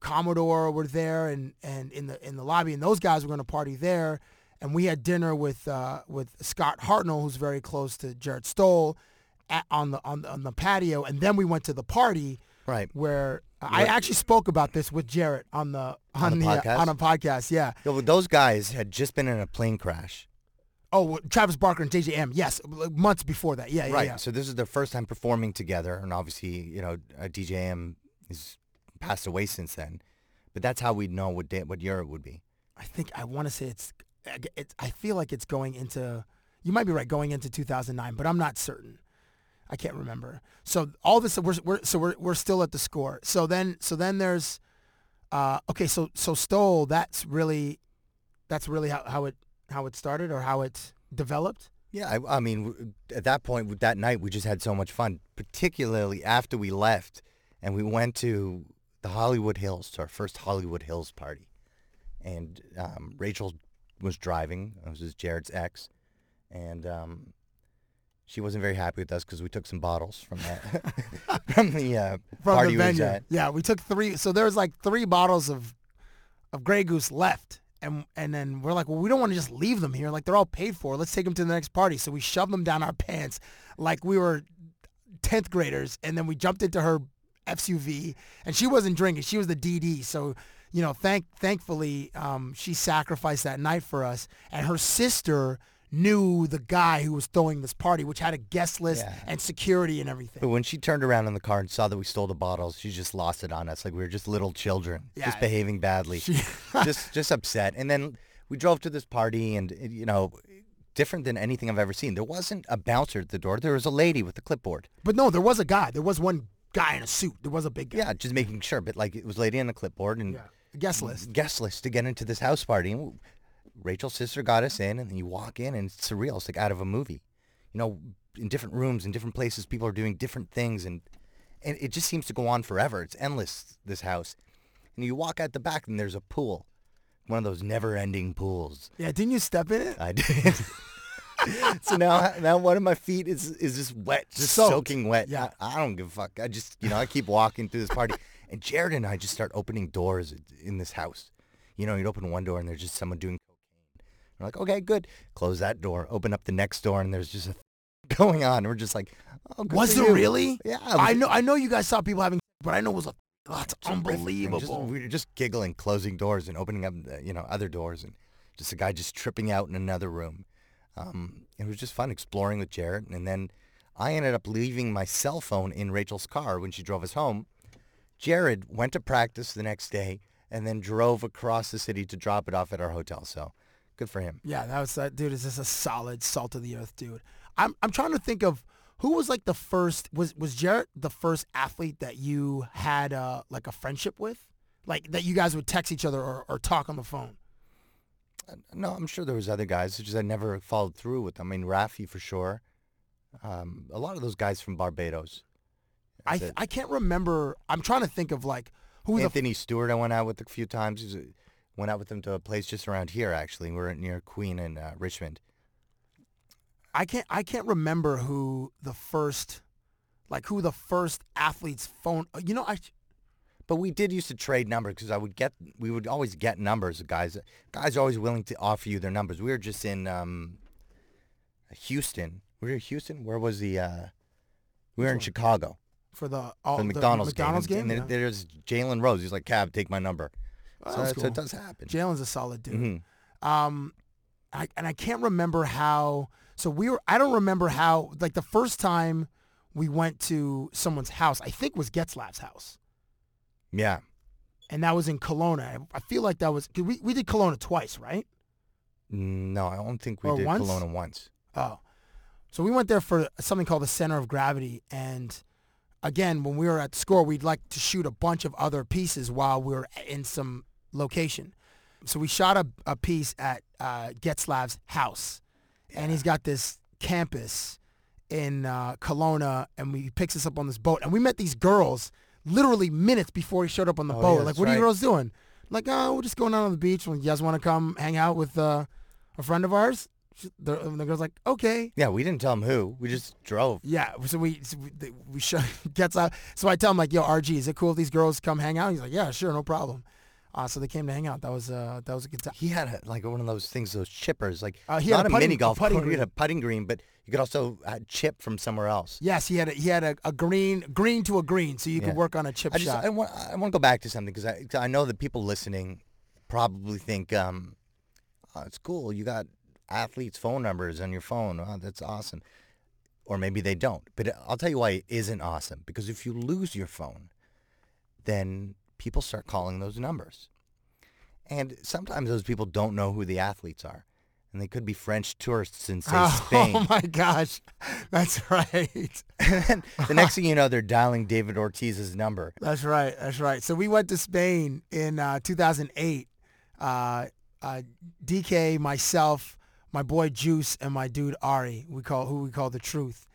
Commodore were there and, and in the in the lobby and those guys were going to party there and we had dinner with uh, with Scott Hartnell who's very close to Jarret Stoll at, on the on the on the patio and then we went to the party Right. where I Right. actually spoke about this with Jarret on the on, On the uh, podcast? on a podcast yeah Yo, but those guys had just been in a plane crash. oh well, Travis Barker and JJM yes months before that yeah yeah right. yeah So this is their first time performing together, and obviously, you know, uh, DJ has passed away since then. But that's how we'd know what day, what year it would be. I think I want to say it's it's I feel like it's going into you might be right going into 2009 but I'm not certain. I can't remember. So all this we're, we're so we're we're still at the score. So then so then there's uh okay so so Stoll that's really that's really how, how it how it started or how it developed. Yeah, I, I mean, at that point, that night, we just had so much fun, particularly after we left and we went to the Hollywood Hills, to our first Hollywood Hills party. And um, Rachel was driving. This was Jarret's ex. And um, she wasn't very happy with us because we took some bottles from that from the uh, From party the we was venue. at. Yeah, we took three so there was like three bottles of of Grey Goose left. And, and then we're like, well, we don't want to just leave them here. Like they're all paid for. Let's take them to the next party. So we shoved them down our pants like we were 10th graders. And then we jumped into her SUV and she wasn't drinking. She was the DD. So, you know, thank, thankfully um, she sacrificed that night for us. And her sister knew the guy who was throwing this party, which had a guest list Yeah. and security and everything. But when she turned around in the car and saw that we stole the bottles, she just lost it on us. Like we were just little children, Yeah. just behaving badly, She- just just upset. And then we drove to this party, and you know, different than anything I've ever seen. There wasn't a bouncer at the door. There was a lady with a clipboard. But no, there was a guy. There was one guy in a suit. There was a big guy. Yeah, just making sure. But like it was lady on a clipboard and Yeah. Guest list. guest list to get into this house party. And Rachel's sister got us in, and then you walk in, and it's surreal. It's like out of a movie. You know, in different rooms, in different places, people are doing different things, and and it just seems to go on forever. It's endless. This house, and you walk out the back, and there's a pool, one of those never-ending pools. Yeah, didn't you step in it? I did. so now, now one of my feet is is just wet, just Soaked. soaking wet. Yeah. I, I don't give a fuck. I just, you know, I keep walking through this party, and Jarret and I just start opening doors in this house. You know, you'd open one door, and there's just someone doing cocaine. We're like, okay, good. Close that door. Open up the next door, and there's just a going on. We're just like, oh, good Was you. really? Yeah. it I know. I know you guys saw people having, but I know it was a. That's terrific. Unbelievable. Just, we were just giggling, closing doors and opening up, uh, you know, other doors, and just a guy just tripping out in another room. Um, it was just fun exploring with Jarret, and then I ended up leaving my cell phone in Rachel's car when she drove us home. Jared went to practice the next day and then drove across the city to drop it off at our hotel. So good for him. yeah, that was that dude. Is just a solid salt of the earth dude. I'm I'm trying to think of who was like the first. Was was Jarret the first athlete that you had uh, like a friendship with, like that you guys would text each other or, or talk on the phone? No, I'm sure there was other guys. It's just I never followed through with them. I mean, Raffi for sure. Um, a lot of those guys from Barbados. I. I can't remember. I'm trying to think of like who Anthony Stewart, I went out with a few times. He's went out with him to a place just around here. Actually, we're near Queen and uh, Richmond. I can't I can't remember who the first like who the first athlete's phone uh, you know I But we did used to trade numbers because I would get, we would always get numbers of guys. Guys are always willing to offer you their numbers. We were just in um, Houston. We were in Houston. Where was the? Uh, we were in Chicago for the all, the McDonald's, McDonald's game. game. And, then there's Jalen Rose. He's like, Cab, take my number. Oh, so, that's so it does happen. Jalen's a solid dude. Mhm. Um, I, and I can't remember how. So we were. I don't remember how. Like the first time we went to someone's house, I think was Getzlaf's house, Yeah. and that was in Kelowna. I, I feel like that was 'cause we we did Kelowna twice, right? No, I don't think we Or did once? Kelowna once. Oh, so we went there for something called the Center of Gravity, and again, when we were at score, we'd like to shoot a bunch of other pieces while we were in some location. So we shot a, a piece at uh, Getzlaf's house, and he's got this campus in uh, Kelowna, and we he picks us up on this boat, and we met these girls literally minutes before he showed up on the Oh, boat. yeah, like, what are you girls doing? Like, oh, we're just going out on the beach. Well, you guys want to come hang out with uh, a friend of ours? She- The, and the girl's like, okay. Yeah, we didn't tell him who. We just drove. Yeah, so we so we, we show, gets out. So I tell him like, "Yo, RG, is it cool if these girls come hang out?" He's like, "Yeah, sure, no problem." Uh, so they came to hang out. That was uh, that was a good time. He had a, like one of those things, those chippers, like Uh, he had not a a, putting- mini a golf putting course. He had a putting green, but you could also uh, chip from somewhere else. Yes, he had a, he had a, a green green to a green, so you Yeah. could work on a chip I just shot. I want I want to go back to something because I 'cause I know that people listening probably think um, oh, it's cool. You got athletes' phone numbers on your phone. Oh, that's awesome. Or maybe they don't. But I'll tell you why it isn't awesome. Because if you lose your phone, then people start calling those numbers. And sometimes those people don't know who the athletes are. And they could be French tourists in, say, oh, Spain. my gosh, that's right. and the next thing you know, they're dialing David Ortiz's number. That's right. That's right. So we went to Spain in uh, 2008. Uh, uh, DK, myself, my boy Juice, and my dude Ari, we call who we call the Truth,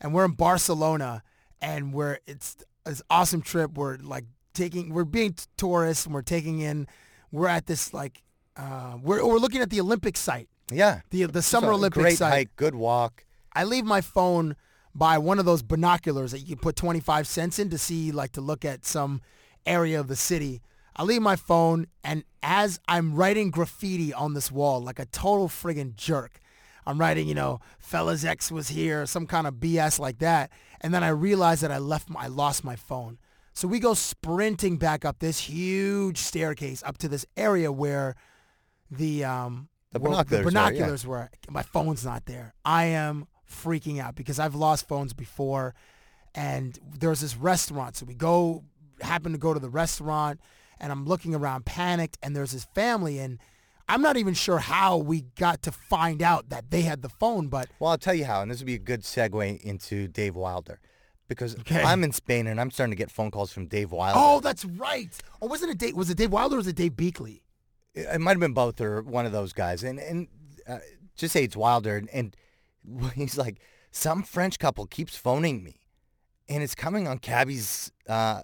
and we're in Barcelona, and we're it's this awesome trip. We're like taking, we're being t- tourists, and we're taking in, we're at this like, uh, we're we're looking at the Olympic site, Yeah. the the Summer So, Olympic Great site. hike, good walk. I leave my phone by one of those binoculars that you can put 25 cents in to see, like to look at some area of the city. I leave my phone, and as I'm writing graffiti on this wall, like a total friggin' jerk, I'm writing, you know, fellas X was here, some kind of BS like that, and then I realize that I left, my, I lost my phone. So we go sprinting back up this huge staircase up to this area where the um The where binoculars were, yeah. binoculars were. My phone's not there. I am freaking out because I've lost phones before, and there's this restaurant. So we go, happen to go to the restaurant, and I'm looking around, panicked, and there's his family, and I'm not even sure how we got to find out that they had the phone, but Well, I'll tell you how, and this would be a good segue into Dave Wilder. Because Okay. I'm in Spain and I'm starting to get phone calls from Dave Wilder. oh, that's right. Oh, wasn't it Dave? Was it Dave Wilder or was it Dave Beakley? It it might have been both or one of those guys. And and uh, just say it's Wilder. And, and he's like, some French couple keeps phoning me. And it's coming on Cabbie's, uh,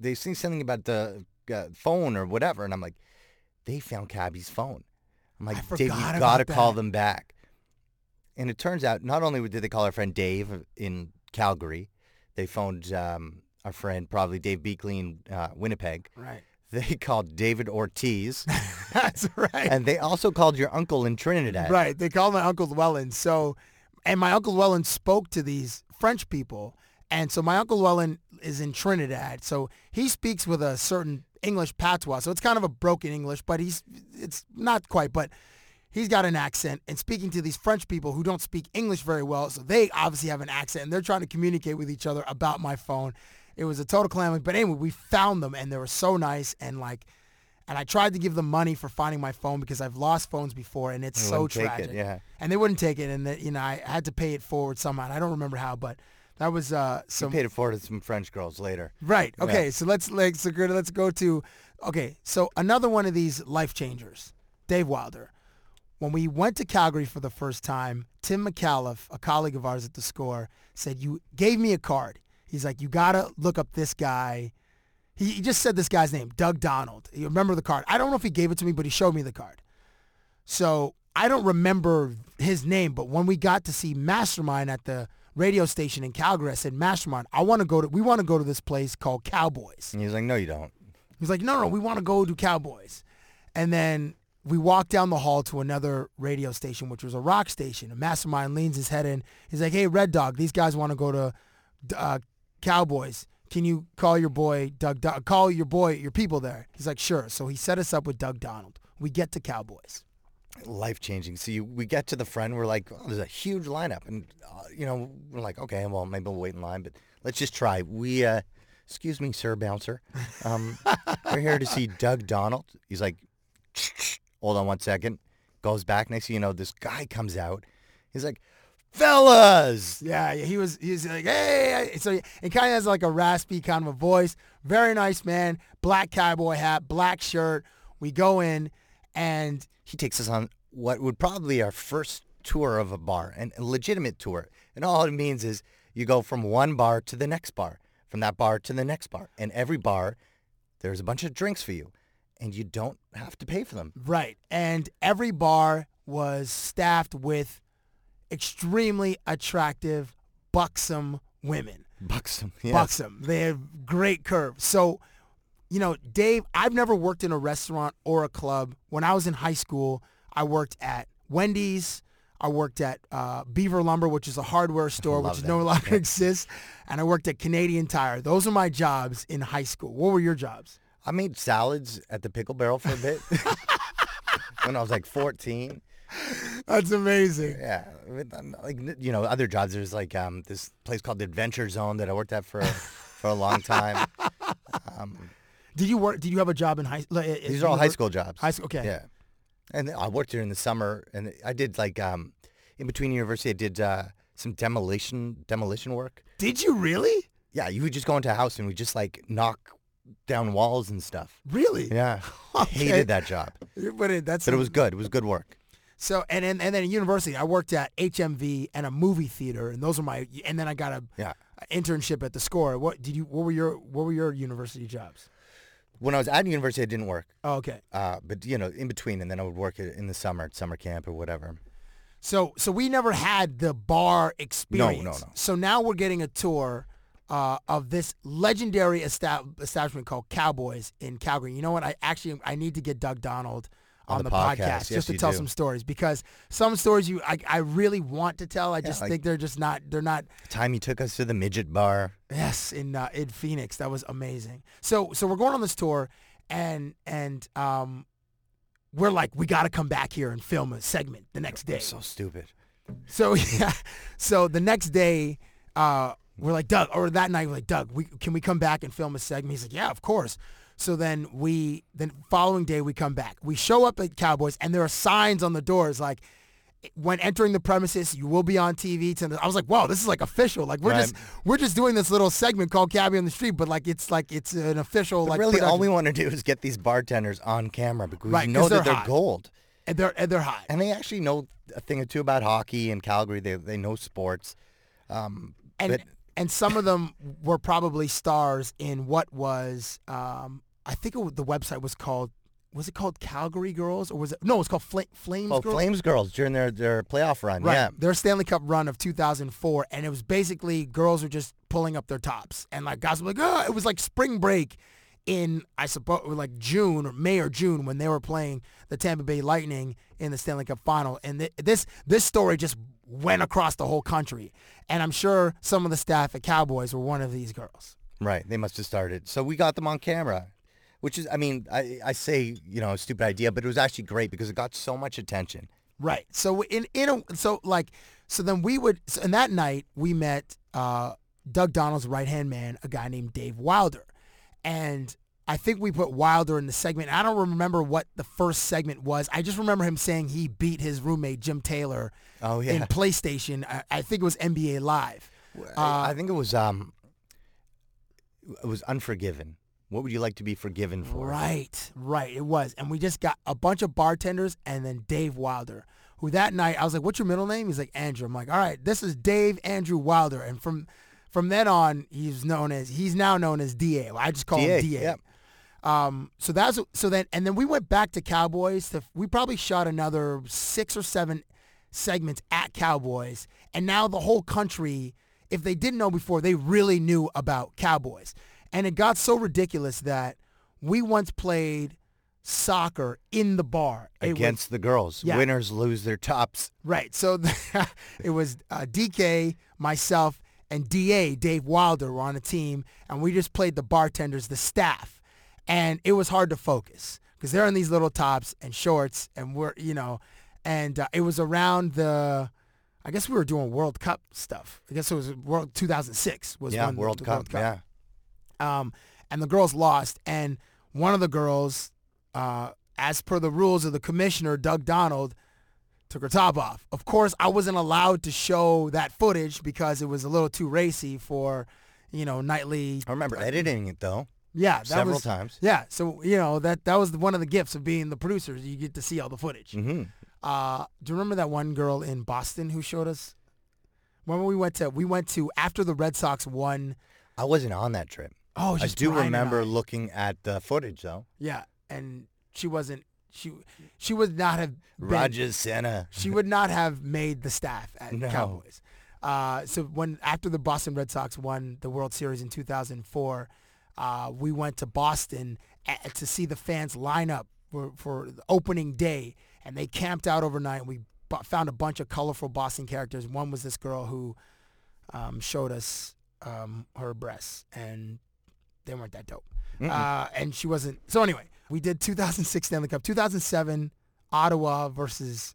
they say something about the uh, phone or whatever. And I'm like, they found Cabbie's phone. I'm like, Dave, you got to call them back. And it turns out not only did they call our friend Dave in Calgary, they phoned um, our friend, probably Dave Beakley in uh, Winnipeg. Right. They called David Ortiz. That's right. and they also called your uncle in Trinidad. Right. They called my Uncle Llewellyn. So, and my Uncle Llewellyn spoke to these French people. And so my Uncle Llewellyn is in Trinidad. So he speaks with a certain English patois. So it's kind of a broken English, but he's, it's not quite, but he's got an accent and speaking to these French people who don't speak English very well. So they obviously have an accent and they're trying to communicate with each other about my phone. It was a total calamity. But anyway, we found them and they were so nice and like, and I tried to give them money for finding my phone because I've lost phones before and it's so take it, tragic. yeah. And they wouldn't take it and that, you know, I had to pay it forward somehow. And I don't remember how, but that was uh some paid it forward to some French girls later. Right. Yeah. Okay. So let's like so good. Let's go to okay. So another one of these life changers, Dave Wilder. when we went to Calgary for the first time, Tim McAuliffe, a colleague of ours at the score, said, you gave me a card. He's like, you got to look up this guy. He, he just said this guy's name, Doug Donald. You remember the card? I don't know if he gave it to me, but he showed me the card. So I don't remember his name, but when we got to see Mastermind at the radio station in Calgary, I said, Mastermind, I want to go to, we want to go to this place called Cowboys. And he's like, no, you don't. He's like, no, no, we want to go to Cowboys. And then we walked down the hall to another radio station, which was a rock station. And Mastermind leans his head in. He's like, hey, Red Dog, these guys want to go to uh, Cowboys. Can you call your boy Doug? Do- call your boy, your people there. He's like, sure. So he set us up with Doug Donald. We get to Cowboys. Life changing. So you, we get to the front. We're like, oh, there's a huge lineup, and uh, you know, we're like, okay, well, maybe we'll wait in line, but let's just try. We, uh, excuse me, sir, bouncer. Um, we're here to see Doug Donald. He's like, hold on one second. Goes back. Next thing you know, this guy comes out. He's like, fellas. Yeah, he was. He's like, hey. So he kind of has like a raspy kind of a voice. Very nice man. Black cowboy hat, black shirt. We go in, and he takes us on what would probably be our first tour of a bar, and a legitimate tour. And all it means is you go from one bar to the next bar, from that bar to the next bar, and every bar there's a bunch of drinks for you, and you don't have to pay for them. Right, and every bar was staffed with extremely attractive, buxom women. Buxom, yes. Buxom. They have great curves. So, you know, Dave, I've never worked in a restaurant or a club. When I was in high school, I worked at Wendy's. I worked at uh, Beaver Lumber, which is a hardware store, which that. no longer Yeah. exists. And I worked at Canadian Tire. Those are my jobs in high school. What were your jobs? I made salads at the Pickle Barrel for a bit when I was like 14. That's amazing. Yeah, I'm- like you know, other jobs. There's like um, this place called the Adventure Zone that I worked at for for a long time. Um, Did you work? Did you have a job in high? Like, these are all high univer- school jobs. High school. Okay. Yeah, and I worked here in the summer, and I did like um, in between university, I did uh, some demolition demolition work. Did you really? Yeah, you would just go into a house and we just like knock down walls and stuff. Really? Yeah, Okay. hated that job, But it, that's but it was good. It was good work. So and then and then at university, I worked at HMV and a movie theater, and those are my. And then I got a, Yeah. a internship at the Score. What did you? What were your What were your university jobs? When I was at university, I didn't work. Oh, okay. Uh, but you know, in between, and then I would work it in the summer at summer camp or whatever. So so we never had the bar experience. no. no, no. So now we're getting a tour uh, of this legendary esta- establishment called Cowboys in Calgary. You know what? I actually I need to get Doug Donald on, On the, the podcast, podcast. Yes, just to tell do. some stories because some stories you I, I really want to tell. I just like- think they're just not they're not the Time you took us to the midget bar. Yes, in uh, in Phoenix, that was amazing. So so we're going on this tour, and and um, we're like we got to come back here and film a segment the next day. So stupid. So yeah, so the next day, uh, we're like Doug, or that night we're like Doug, we can we come back and film a segment? He's like, yeah, of course. So then we then following day we come back. We show up at Cowboys, and there are signs on the doors like. When entering the premises, you will be on TV. To I was like, "Wow, this is like official. Like we're Right. just we're just doing this little segment called Cabbie on the Street, but like it's like it's an official But like really, all we want to do is get these bartenders on camera because Right, we know that they're they're hot. gold. and they're and they're hot. And they actually know a thing or two about hockey in Calgary. They they know sports. Um, and but and some of them were probably stars in what was um, I think it the website was called was it called Calgary Girls or was it no it was called Fla- Flames oh, Girls Flames girls during their their playoff run. right Yeah, their Stanley Cup run of 2004 and it was basically girls were just pulling up their tops and like guys were like oh it was like spring break in I suppose like June or May or June when they were playing the Tampa Bay Lightning in the Stanley Cup final and th- this this story just went across the whole country and I'm sure some of the staff at Cowboys were one of these girls. right. They must have started. So we got them on camera, which is, I mean, I I say you know a stupid idea, but it was actually great because it got so much attention. Right. So in in a so like so then we would so, and that night we met uh, Doug Donald's right hand man, a guy named Dave Wilder, and I think we put Wilder in the segment. I don't remember what the first segment was. I just remember him saying he beat his roommate Jim Taylor Oh yeah. in PlayStation. I, I think it was NBA Live. I, I think it was um, it was Unforgiven What would you like to be forgiven for? Right, right. It was. And we just got a bunch of bartenders and then Dave Wilder, who that night I was like, What's your middle name? He's like, Andrew. I'm like, All right, this is Dave Andrew Wilder. And from from then on, he's known as he's now known as DA. I just call DA, him DA. yep. Um, so that's so then and then we went back to Cowboys. To, we probably shot another six or seven segments at Cowboys, and now the whole country, if they didn't know before, they really knew about Cowboys. And it got so ridiculous that we once played soccer in the bar It was- Against the girls. Yeah. Winners lose their tops. Right. So it was uh, DK, myself, and DA, Dave Wilder, were on a team, and we just played the bartenders, the staff. And it was hard to focus because they're in these little tops and shorts, and we're, you know, and uh, it was around the, I guess we were doing World Cup stuff. I guess it was World 2006 was yeah, when the- World, Cup, Yeah. Um, and the girls lost. And one of the girls, uh, as per the rules of the commissioner, Doug Donald, took her top off. Of course, I wasn't allowed to show that footage because it was a little too racy for, you know, nightly. I remember editing it though. Yeah, that several was, times. Yeah, so you know that that was one of the gifts of being the producers. You get to see all the footage. Mm-hmm. Uh, do you remember that one girl in Boston who showed us? When we went to we went to after the Red Sox won. I wasn't on that trip. Oh, I do Brian and remember I. looking at the footage though. Yeah, and she wasn't. She she would not have been, Roger Senna. She would not have made the staff at No. Cowboys. Uh, so when after the Boston Red Sox won the World Series in 2004, uh, we went to Boston a- to see the fans line up for, for the opening day, and they camped out overnight. We bu- found a bunch of colorful Boston characters. One was this girl who um, showed us um, her breasts, and they weren't that dope. Uh, and she wasn't. So anyway, we did 2006 Stanley Cup, 2007 Ottawa versus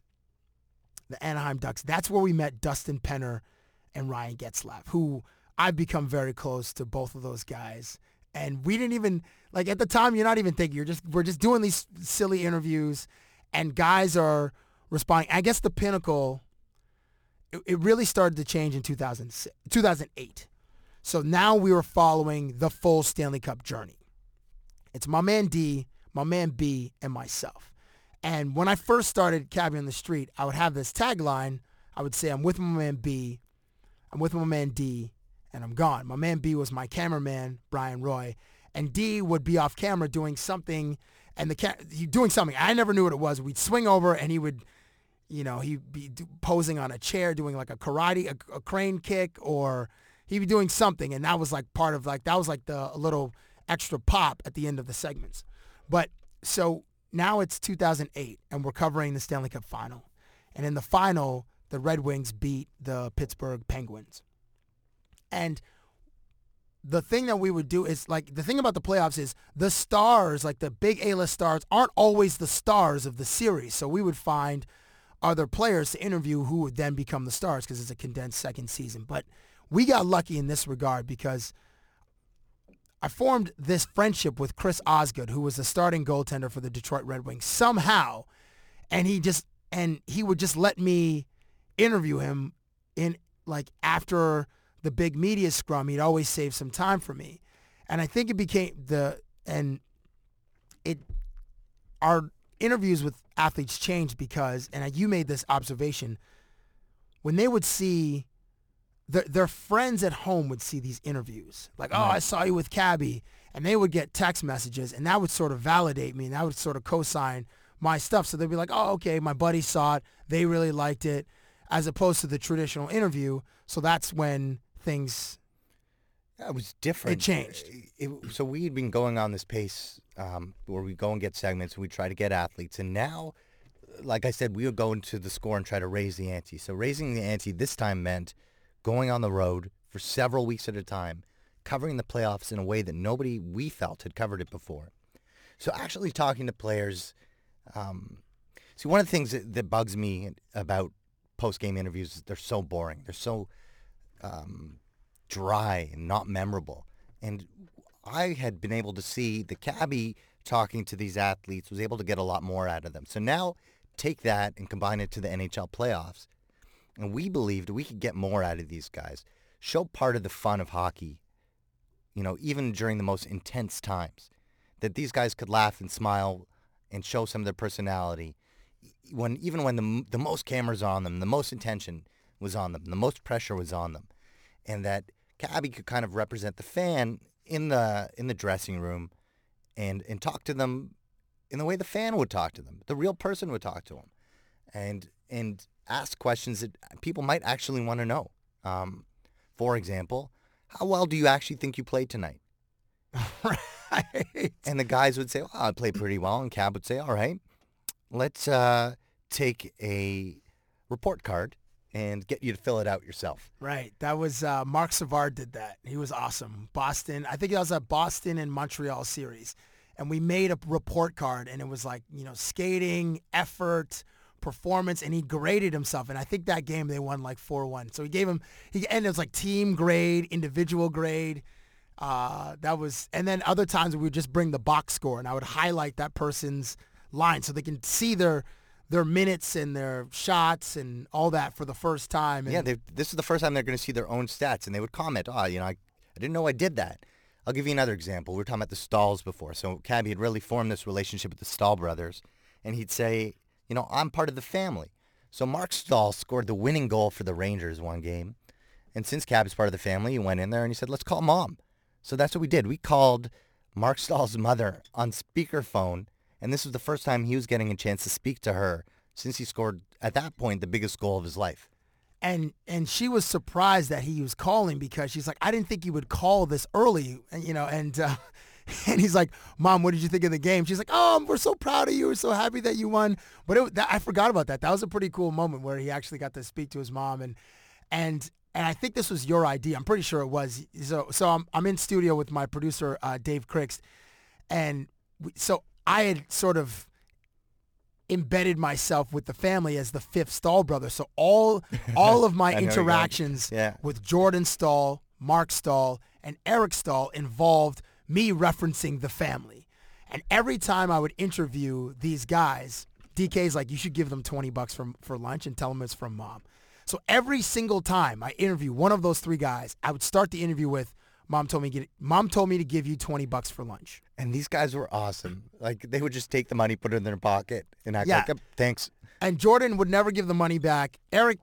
the Anaheim Ducks. That's where we met Dustin Penner and Ryan Getzlaf, who I've become very close to both of those guys. And we didn't even like at the time. You're not even thinking. You're just we're just doing these silly interviews, and guys are responding. I guess the pinnacle. It, it really started to change in 2006, 2008. So now we were following the full Stanley Cup journey. It's my man D, my man B, and myself. And when I first started Cabbie on the Street, I would have this tagline. I would say, I'm with my man B, I'm with my man D, and I'm gone. My man B was my cameraman, Brian Roy, and D would be off camera doing something, and the ca- doing something. I never knew what it was. We'd swing over, and he would, you know, he'd be posing on a chair, doing like a karate, a, a crane kick, or he'd be doing something, and that was like part of like that was like the little extra pop at the end of the segments. But so now it's 2008, and we're covering the Stanley Cup final, and in the final, the Red Wings beat the Pittsburgh Penguins, and the thing that we would do is like the thing about the playoffs is the stars, like the big A-list stars, aren't always the stars of the series. So we would find other players to interview who would then become the stars because it's a condensed second season. But we got lucky in this regard because I formed this friendship with Chris Osgood, who was the starting goaltender for the Detroit Red Wings somehow, and he just and he would just let me interview him in like after the big media scrum. He'd always save some time for me, and I think it became the and it our interviews with athletes changed because and you made this observation when they would see their, their friends at home would see these interviews like oh i saw you with cabby and they would get text messages and that would sort of validate me and that would sort of co-sign my stuff so they'd be like oh okay my buddy saw it they really liked it as opposed to the traditional interview so that's when things it was different. It changed. It- so we had been going on this pace um, where we go and get segments and we try to get athletes. And now, like I said, we would go into the score and try to raise the ante. So raising the ante this time meant going on the road for several weeks at a time, covering the playoffs in a way that nobody we felt had covered it before. So actually talking to players. Um, see, one of the things that, that bugs me about post-game interviews is they're so boring. They're so um, dry and not memorable. And I had been able to see the cabbie talking to these athletes was able to get a lot more out of them. So now take that and combine it to the NHL playoffs. And we believed we could get more out of these guys. Show part of the fun of hockey, you know, even during the most intense times, that these guys could laugh and smile and show some of their personality when even when the the most cameras on them, the most attention was on them, the most pressure was on them, and that Cabbie could kind of represent the fan in the in the dressing room, and and talk to them in the way the fan would talk to them, the real person would talk to them, and and ask questions that people might actually want to know. Um, for example, how well do you actually think you played tonight? right. And the guys would say, "Well, I played pretty well," and Cab would say, "All right, let's uh, take a report card and get you to fill it out yourself." Right. That was uh, Marc Savard did that. He was awesome. Boston. I think that was a Boston and Montreal series, and we made a report card, and it was like you know skating, effort, performance, and he graded himself. And I think that game they won like four one. So he gave him he and it was like team grade, individual grade. Uh, that was, and then other times we would just bring the box score, and I would highlight that person's line so they can see their their minutes and their shots and all that for the first time. And Yeah, they, this is the first time they're going to see their own stats, and they would comment, "Oh, you know, I, I didn't know I did that." I'll give you another example. We were talking about the Staals before, so Cabbie had really formed this relationship with the Staal brothers, and he'd say, "You know, I'm part of the family." So Marc Staal scored the winning goal for the Rangers one game, and since Cab is part of the family, he went in there and he said, "Let's call mom." So that's what we did. We called Marc Staal's mother on speakerphone, and this was the first time he was getting a chance to speak to her since he scored at that point the biggest goal of his life. and and she was surprised that he was calling because she's like, I didn't think you would call this early, and you know, and uh, and he's like, Mom, what did you think of the game? She's like, Oh, we're so proud of you. We're so happy that you won. But it, that, I forgot about that. That was a pretty cool moment where he actually got to speak to his mom, and and and I think this was your idea. I'm pretty sure it was. So so I'm I'm in studio with my producer uh, Dave Krikst, and we, so I had sort of embedded myself with the family as the fifth Staal brother. So all all of my I know you're going. interactions Yeah. with Jordan Staal, Marc Staal, and Eric Staal involved me referencing the family. And every time I would interview these guys, DK's like, you should give them 20 bucks for, for lunch and tell them it's from mom. So every single time I interview one of those three guys, I would start the interview with, mom told me, get, mom told me to give you 20 bucks for lunch. And these guys were awesome. Like they would just take the money, put it in their pocket, and act Yeah. like, "Thanks." And Jordan would never give the money back. Eric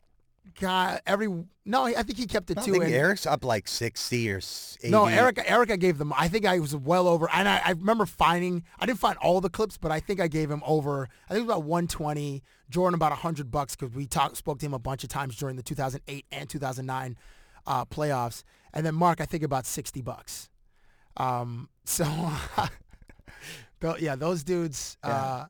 got every, no, I think he kept it I too. think and- Eric's up like sixty or s- 80. No, Erica. Erica gave them. I think I was well over, and I, I remember finding. I didn't find all the clips, but I think I gave him over. I think it was about 120. Jordan about 100 bucks because we talked, spoke to him a bunch of times during the 2008 and 2009 uh, playoffs, and then Mark, I think about 60 bucks. Um, so, tho- yeah, those dudes. Uh,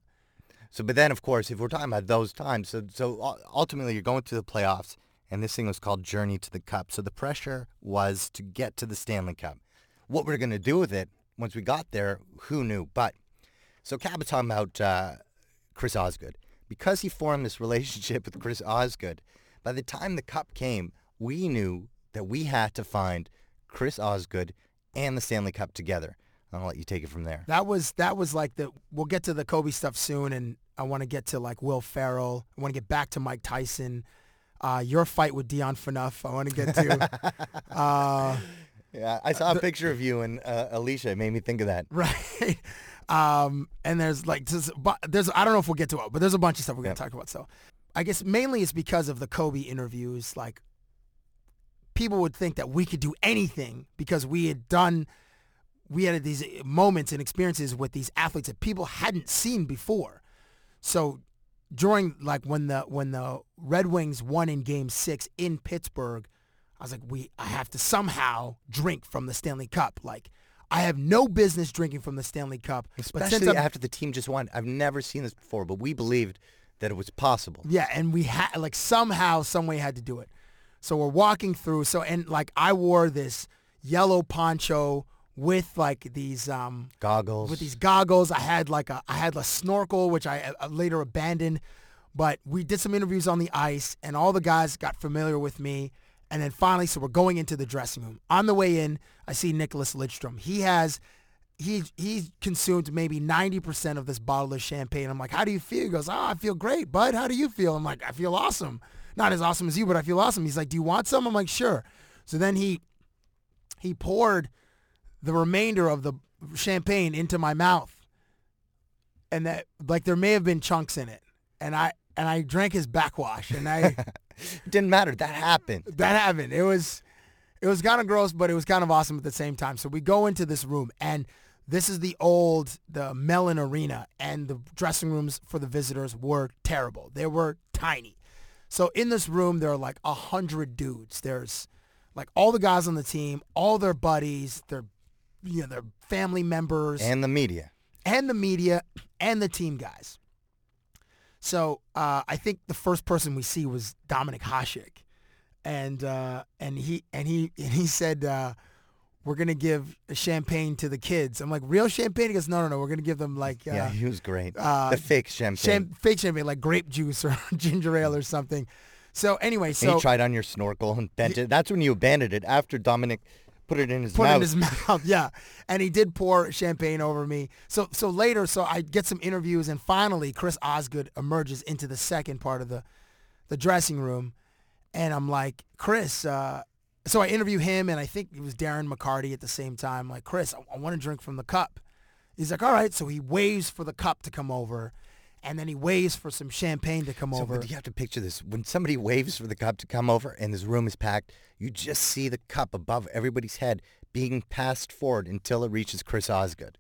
So, but then of course, if we're talking about those times, so so ultimately you're going to the playoffs, and this thing was called Journey to the Cup. So the pressure was to get to the Stanley Cup. What we're going to do with it once we got there, who knew? But so Cap was talking about uh, Chris Osgood because he formed this relationship with Chris Osgood. By the time the cup came, we knew that we had to find Chris Osgood and the Stanley Cup together. I'll let you take it from there. That was that was like the. We'll get to the Kobe stuff soon, and I want to get to like Will Ferrell. I want to get back to Mike Tyson. Uh, your fight with Dion Phaneuf. I want to get to. uh, Yeah, I saw a picture of you and uh, Alicia. It made me think of that. right. Um, and there's like there's, there's I don't know if we'll get to it, but there's a bunch of stuff we're gonna talk about. So, I guess mainly it's because of the Kobe interviews. Like, people would think that we could do anything because we had done, we had these moments and experiences with these athletes that people hadn't seen before. So, during like when the when the Red Wings won in Game Six in Pittsburgh, I was like, we I have to somehow drink from the Stanley Cup. Like, I have no business drinking from the Stanley Cup, Especially after the team just won. I've never seen this before, but we believed that it was possible. Yeah, and we had like somehow, some way had to do it. So we're walking through. So and like I wore this yellow poncho with like these um Goggles. with these goggles. I had like a I had a snorkel which I uh, later abandoned. But we did some interviews on the ice, and all the guys got familiar with me. And then finally, so we're going into the dressing room. On the way in, I see Nicklas Lidstrom. He has he he consumed maybe 90% of this bottle of champagne. I'm like, how do you feel? He goes, oh, I feel great, bud. How do you feel? I'm like, I feel awesome. Not as awesome as you, but I feel awesome. He's like, do you want some? I'm like, sure. So then he he poured the remainder of the champagne into my mouth, and that like there may have been chunks in it, and I and I drank his backwash, and I It didn't matter. That happened. that happened. It was it was kind of gross, but it was kind of awesome at the same time. So we go into this room, and this is the old the Mellon Arena, and the dressing rooms for the visitors were terrible. They were tiny. So in this room, there are like a hundred dudes. There's like all the guys on the team, all their buddies, their you know their family members, And the media. and the media and the team guys. So uh, I think the first person we see was Dominik Hasek, and uh, and he and he and he said uh, we're gonna give champagne to the kids. I'm like real champagne. He goes no no no. We're gonna give them like uh, yeah, he was great. uh, the fake champagne. cham- fake champagne like grape juice or ginger ale or something. So anyway, And so he tried on your snorkel and bent it. That's when you abandoned it after Dominik put it in his put mouth. it in his mouth. Yeah, and he did pour champagne over me. So so later, so I get some interviews, and finally, Chris Osgood emerges into the second part of the the dressing room, and I'm like, Chris. Uh, so I interview him, and I think it was Darren McCarty at the same time. Like, Chris, I, I want to drink from the cup. He's like, all right. So he waves for the cup to come over, and then he waves for some champagne to come So, over. you have to picture this. When somebody waves for the cup to come over and this room is packed, you just see the cup above everybody's head being passed forward until it reaches Chris Osgood.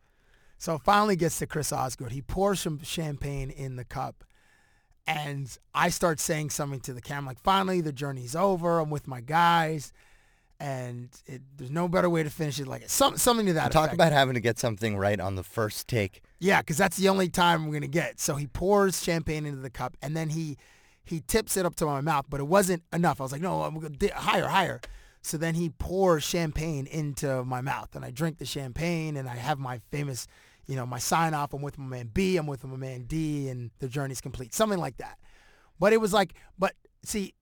So it finally gets to Chris Osgood. He pours some champagne in the cup. And I start saying something to the camera, like, finally, the journey's over. I'm with my guys. And it, there's no better way to finish it like some, something to that Talk effect. about having to get something right on the first take. Yeah, because that's the only time we're going to get. So he pours champagne into the cup, and then he he tips it up to my mouth, but it wasn't enough. I was like, no, I'm going to higher, higher. So then he pours champagne into my mouth, and I drink the champagne, and I have my famous, you know, my sign off. I'm with my man B, I'm with my man D, and the journey's complete. Something like that. But it was like, but see,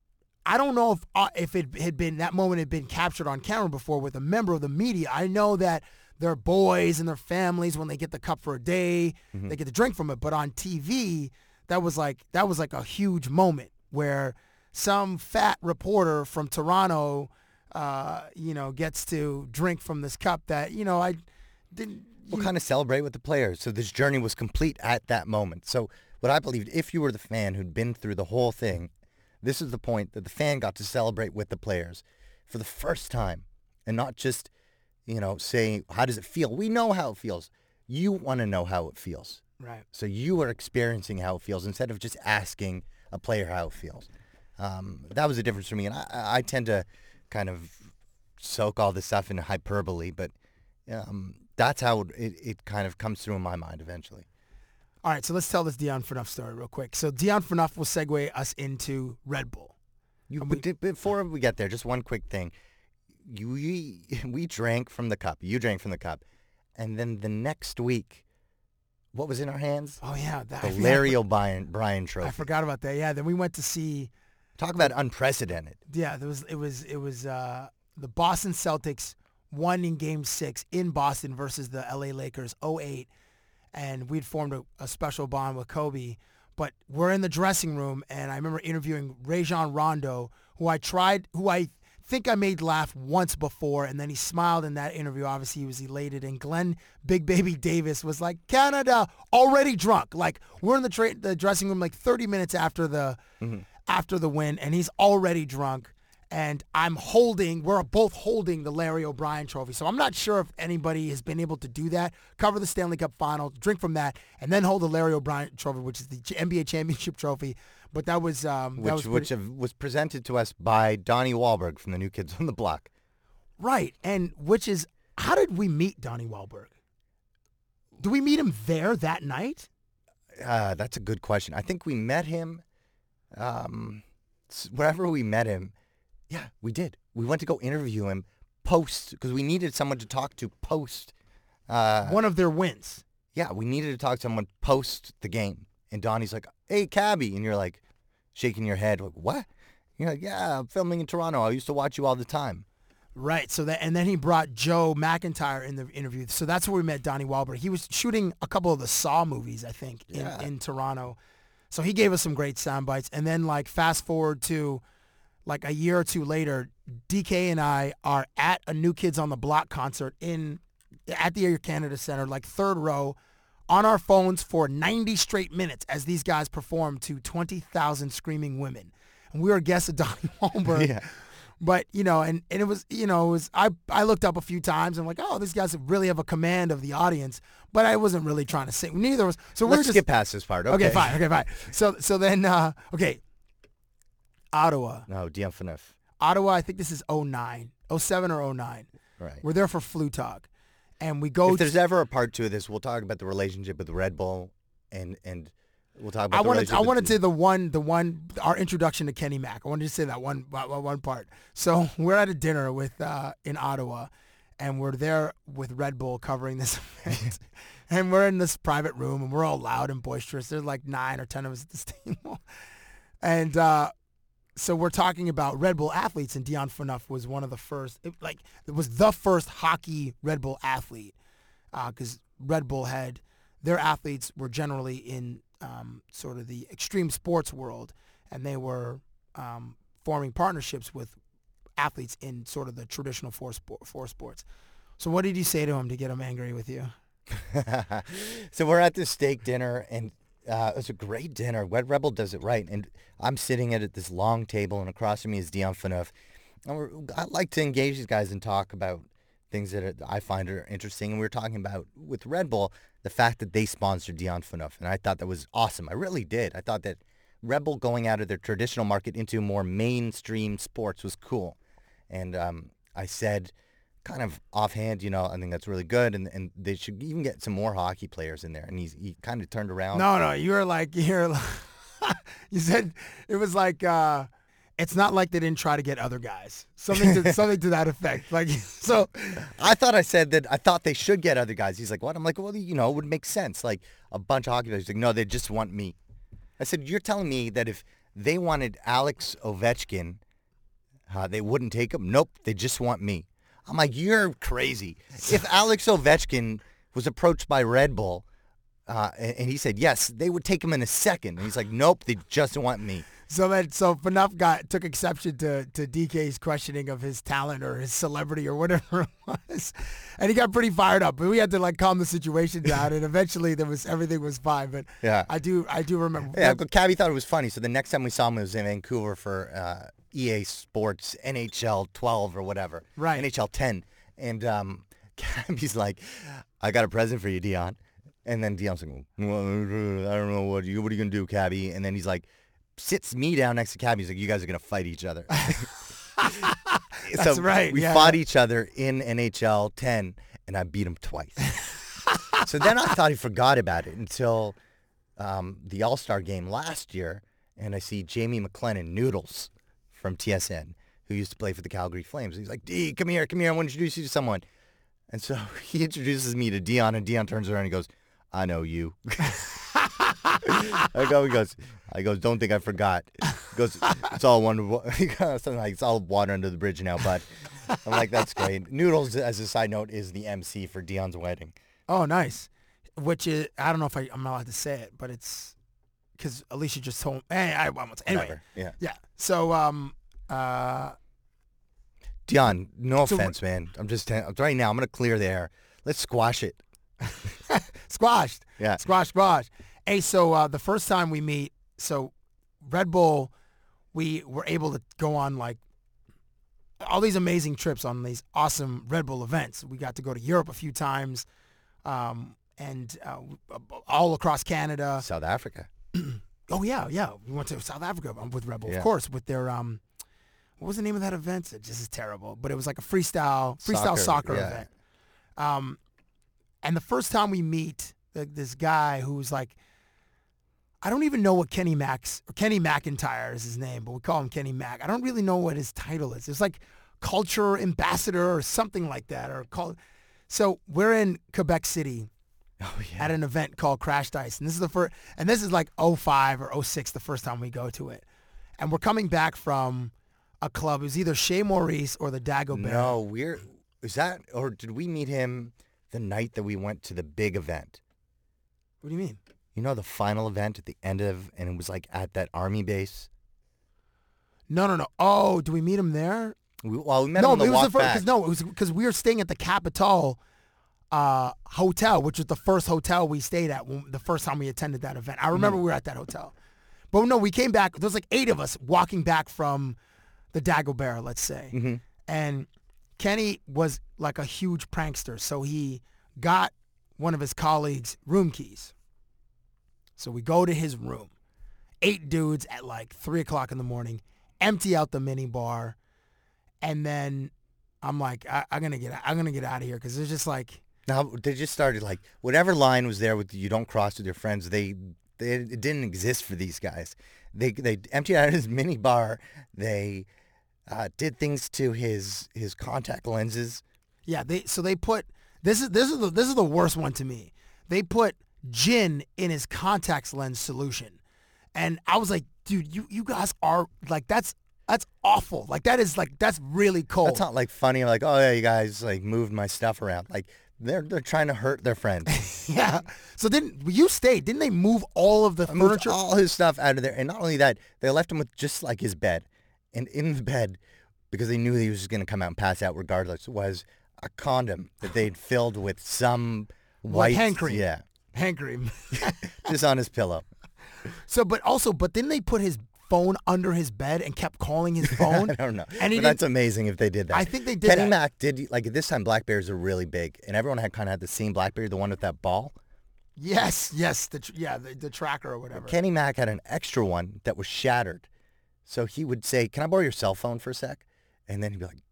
I don't know if uh, if it had been that moment had been captured on camera before with a member of the media. I know that their boys and their families when they get the cup for a day, they get to drink from it. But on TV, that was like that was like a huge moment where some fat reporter from Toronto, uh, you know, gets to drink from this cup that you know I didn't. We'll kind of celebrate with the players. So this journey was complete at that moment. So what I believed, if you were the fan who'd been through the whole thing, this is the point that the fan got to celebrate with the players for the first time and not just, you know, saying, how does it feel? We know how it feels. You want to know how it feels. Right. So you are experiencing how it feels instead of just asking a player how it feels. Um, that was the difference for me. And I, I tend to kind of soak all this stuff in hyperbole, but um, that's how it, it kind of comes through in my mind eventually. All right, so let's tell this Dion Phaneuf story real quick. So Dion Phaneuf will segue us into Red Bull. You, di- before we get there, just one quick thing. You, we, we drank from the cup. You drank from the cup. And then the next week, what was in our hands? Oh yeah, that, The I Larry O'Brien Bryan Trophy. I forgot about that. Yeah, then we went to see. Talk about unprecedented. Yeah, there was it was it was uh, the Boston Celtics won in Game Six in Boston versus the LA Lakers 08. And we'd formed a, a special bond with Kobe. But we're in the dressing room, and I remember interviewing Rajon Rondo, who I tried, who I think I made laugh once before, and then he smiled in that interview. Obviously, he was elated. And Glenn Big Baby Davis was like, "Canada already drunk." Like we're in the tra- the dressing room like 30 minutes after the mm-hmm. after the win, and he's already drunk. And I'm holding, we're both holding the Larry O'Brien trophy. So I'm not sure if anybody has been able to do that, cover the Stanley Cup final, drink from that, and then hold the Larry O'Brien trophy, which is the NBA championship trophy. But that was, um, that which was which pretty- was presented to us by Donnie Wahlberg from the New Kids on the Block. right. And which is, how did we meet Donnie Wahlberg? Do we meet him there that night? Uh, that's a good question. I think we met him, um, wherever we met him. Yeah, we did. We went to go interview him post because we needed someone to talk to post. Uh, One of their wins. yeah, we needed to talk to someone post the game. And Donnie's like, "Hey, Cabbie," and you're like, shaking your head, like, "What?" You're like, "Yeah, I'm filming in Toronto. I used to watch you all the time." Right. So that and then he brought Joe McIntyre in the interview. So that's where we met Donnie Wahlberg. He was shooting a couple of the Saw movies, I think, in, Yeah. in Toronto. So he gave us some great sound bites. And then like fast forward to like a year or two later, DK and I are at a New Kids on the Block concert in at the Air Canada Center, like third row, on our phones for 90 straight minutes as these guys perform to 20,000 screaming women. And we were guests of Donnie Wahlberg. Yeah. But you know, and, and it was you know, it was I I looked up a few times and I'm like, oh, these guys really have a command of the audience. But I wasn't really trying to sing. Neither was. So we're Let's just skip past this part. Okay, okay, fine, okay, fine. So so then uh, okay, Ottawa, No, Dion Phaneuf. Ottawa. I think this is 09, 07 or 09. Right. We're there for flu talk, and we go. if there's to, ever a part two of this, we'll talk about the relationship with Red Bull, and and we'll talk about. I the wanted relationship I wanted to the one the one our introduction to Kenny Mack. I wanted to say that one one one part. So we're at a dinner with uh, in Ottawa, and we're there with Red Bull covering this event, and we're in this private room, and we're all loud and boisterous. There's like nine or ten of us at this table, and uh, so we're talking about Red Bull athletes, and Dion Phaneuf was one of the first. It, like it was the first hockey Red Bull athlete, because Red Bull had their athletes were generally in um, sort of the extreme sports world, and they were um, forming partnerships with athletes in sort of the traditional four, sport, four sports. So what did you say to him to get him angry with you? so we're at this steak dinner, and uh, it was a great dinner. Red Bull does it right, and I'm sitting at this long table, and across from me is Dion Phaneuf. I like to engage these guys and talk about things that I find are interesting. And we were talking about with Red Bull the fact that they sponsored Dion Phaneuf, and I thought that was awesome. I really did. I thought that Red Bull going out of their traditional market into more mainstream sports was cool. And um, I said, kind of offhand, you know, I think that's really good, and and they should even get some more hockey players in there. And he's he kind of turned around. No, no, you were like you're. like- you said it was like uh, it's not like they didn't try to get other guys. Something to something to that effect. Like so. I thought I said that I thought they should get other guys. He's like, what? I'm like, well, you know, it would make sense. Like a bunch of hockey players. He's like, no, they just want me. I said, you're telling me that if they wanted Alex Ovechkin, uh, they wouldn't take him? Nope, they just want me. I'm like, you're crazy. If Alex Ovechkin was approached by Red Bull, uh, and, and he said yes, they would take him in a second. And he's like, nope, they just want me. So that so Phaneuf got took exception to to DK's questioning of his talent or his celebrity or whatever it was, and he got pretty fired up. But we had to like calm the situation down, and eventually there was everything was fine. But Yeah. I do I do remember. Yeah, but Cabbie thought it was funny. So the next time we saw him was in Vancouver for uh, EA Sports NHL 12 or whatever. Right. NHL 10. And um, Cabbie's like, I got a present for you, Dion. And then Dion's like, well, I don't know what you what are you gonna do, Cabbie? And then he's like, sits me down next to Cabbie. He's like, you guys are gonna fight each other. That's so right, We yeah. fought each other in NHL 10, and I beat him twice. so then I thought he forgot about it until um, the All Star game last year, and I see Jamie McLennan Noodles from TSN, who used to play for the Calgary Flames. He's like, D, come here, come here. I want to introduce you to someone. And so he introduces me to Dion, and Dion turns around and goes, I know you. I go, he goes, I goes, don't think I forgot. He goes, it's all one, something like it's all water under the bridge now, but I'm like, that's great. Noodles, as a side note, is the MC for Dion's wedding. Oh, nice. Which is I don't know if I, I'm allowed to say it, but it's because Alicia just told. Hey, I won't. say- Anyway, Whatever. Yeah. yeah. So um uh Dion, no So offense, man. I'm just right now. I'm gonna clear the air. Let's squash it. squashed. Yeah. Squash, squash. Hey, so uh, the first time we meet, so Red Bull, we were able to go on like all these amazing trips on these awesome Red Bull events. We got to go to Europe a few times, um, and uh, all across Canada. South Africa. Oh yeah, yeah. We went to South Africa um, with Red Bull, Yeah. of course, with their um, what was the name of that event? It just is terrible, but it was like a freestyle freestyle Soccer, soccer, yeah. event. Um, and the first time we meet the, this guy who's like, I don't even know what Kenny Max or Kenny McIntyre is his name, but we call him Kenny Mac. I don't really know what his title is. It's like culture ambassador or something like that, or call. So we're in Quebec City Oh at an event called Crashed Ice. And this is the first, and this is like 05 or 06, the first time we go to it. And we're coming back from a club. It was either Chez Maurice or the Dagobert. No, we're is that or did we meet him the night that we went to the big event? What do you mean? You know the final event at the end of, and it was like at that army base. No, no, no. Oh, do we meet him there? We, well, we met no, him on it was walk the first, back. no, it was because we were staying at the Capitol uh, hotel, which was the first hotel we stayed at when, the first time we attended that event. I remember we were at that hotel. But no, we came back. There was like eight of us walking back from the Dagobert, let's say. And Kenny was like a huge prankster. So he got one of his colleagues' room keys. So we go to his room. Eight dudes at like three o'clock in the morning, empty out the mini bar, and then I'm like, I, I'm gonna get, I'm gonna get out of here because it's just like, Now they just started like whatever line was there with you don't cross with your friends. They, they it didn't exist for these guys. They they emptied out his mini bar. They uh, did things to his his contact lenses. yeah. They so they put this is this is the this is the worst one to me. They put gin in his contacts lens solution, and I was like, dude, you you guys are like that's that's awful. Like that is like that's really cold. That's not like funny. Like oh yeah, you guys like moved my stuff around. Like they're they're trying to hurt their friend. yeah. So then you stayed. Didn't they move all of the I moved furniture? all his stuff out of there, and not only that, they left him with just like his bed, and in the bed, because they knew he was just gonna come out and pass out regardless, was a condom that they'd filled with some white Like hand cream. Yeah, Hand cream. just on his pillow. so, but also, but didn't they put his phone under his bed and kept calling his phone? I don't know, And but that's amazing if they did that. I think they did Kenny that. Mac did like this time. Blackberries are really big, and everyone had kind of had the same BlackBerry, the one with that ball. Yes, yes, the tr- yeah, the, the tracker or whatever. Kenny Mac had an extra one that was shattered. So he would say, Can I borrow your cell phone for a sec? And then he'd be like,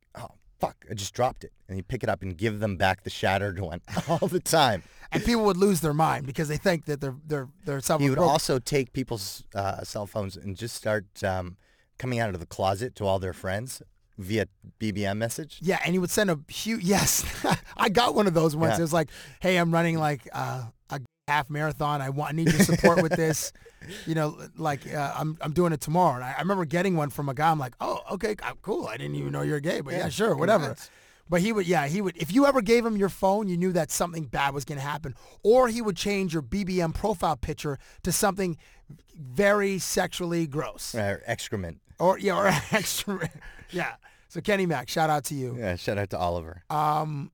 fuck, I just dropped it. And he'd pick it up and give them back the shattered one all the time. and people would lose their mind because they think that their their their cell He phone would broke. also take people's uh, cell phones and just start um, coming out of the closet to all their friends via BBM message. Yeah, and he would send a huge. Yes, I got one of those once. Yeah. It was like, "Hey, I'm running like uh, a half marathon. I want I need your support with this. You know, like uh, I'm I'm doing it tomorrow." And I, I remember getting one from a guy. I'm like, "Oh, okay, uh, cool. I didn't even know you're gay, but yeah, Yeah, sure, whatever." congrats. But he would, yeah, he would. If you ever gave him your phone, you knew that something bad was going to happen, or he would change your BBM profile picture to something very sexually gross, Or excrement. or yeah, or extra, yeah. So Kenny Mac, shout out to you. Yeah, shout out to Oliver, Um,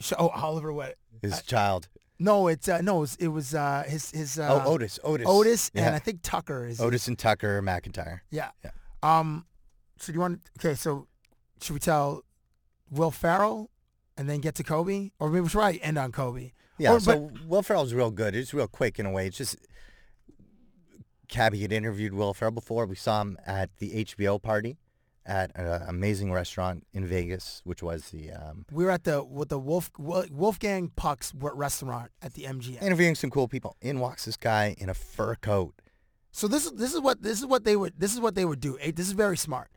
sh- oh Oliver, what? his child. No, it's uh, no, it was, it was uh, his his uh, oh, Otis. Otis. Otis, Yeah. and I think Tucker is Otis and Tucker McIntyre. Yeah. Yeah. Um, so do you want? Okay, so should we tell Will Ferrell and then get to Kobe, or maybe we should probably end on Kobe? Yeah, Or- so Will Ferrell's real good. It's real quick in a way. It's just Cabbie had interviewed Will Ferrell before. We saw him at the HBO party at an amazing restaurant in Vegas, which was the um, we were at the with the Wolf Wolfgang Puck's restaurant at the MGM. interviewing some cool people. In walks this guy in a fur coat. So this is this is what this is what they would this is what they would do. This is very smart.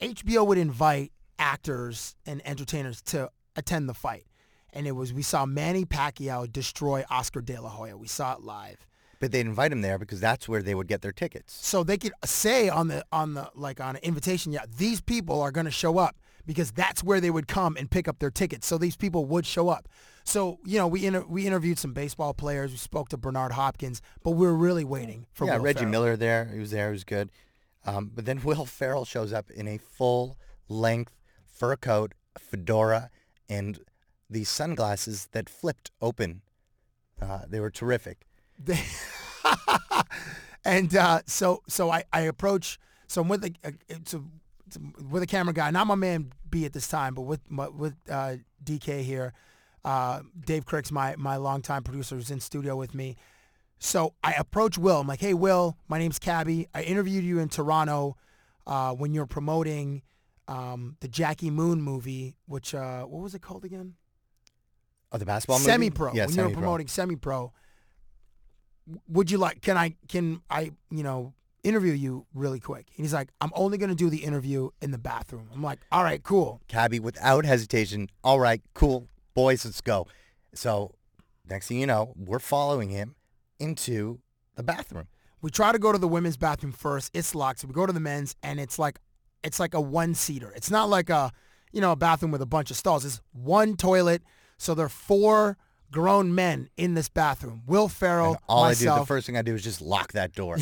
HBO would invite actors and entertainers to attend the fight, and it was we saw Manny Pacquiao destroy Oscar De La Hoya. We saw it live. But they'd invite him there because that's where they would get their tickets. So they could say on the on the like on an invitation, yeah, these people are going to show up because that's where they would come and pick up their tickets. So these people would show up. So you know, we inter- we interviewed some baseball players. We spoke to Bernard Hopkins, but we were really waiting for yeah, Will Reggie Ferrell. Miller there. He was there. He was good. Um, but then Will Ferrell shows up in a full length fur coat, fedora, and these sunglasses that flipped open. Uh, they were terrific. They- and uh, so so I, I approach so I'm with a, a a, it's a- with a camera guy, not my man B at this time, but with my, with uh, DK here. Uh, Dave Krikst my my longtime producer who's in studio with me. So I approach Will. I'm like, hey Will, my name's Cabbie. I interviewed you in Toronto uh, when you were promoting um, the Jackie Moon movie, which uh, what was it called again? Oh, the basketball movie? semi-pro. Yeah, when you were promoting semi-pro, would you like? Can I? Can I? You know, interview you really quick? And he's like, I'm only going to do the interview in the bathroom. I'm like, all right, cool. Cabbie, without hesitation, all right, cool, boys, let's go. So next thing you know, we're following him into the bathroom. We try to go to the women's bathroom first. It's locked. So we go to the men's, and it's like, it's like a one-seater. It's not like a, you know, a bathroom with a bunch of stalls. It's one toilet. So there are four grown men in this bathroom. Will Ferrell, And all I do, the first thing I do is just lock that door.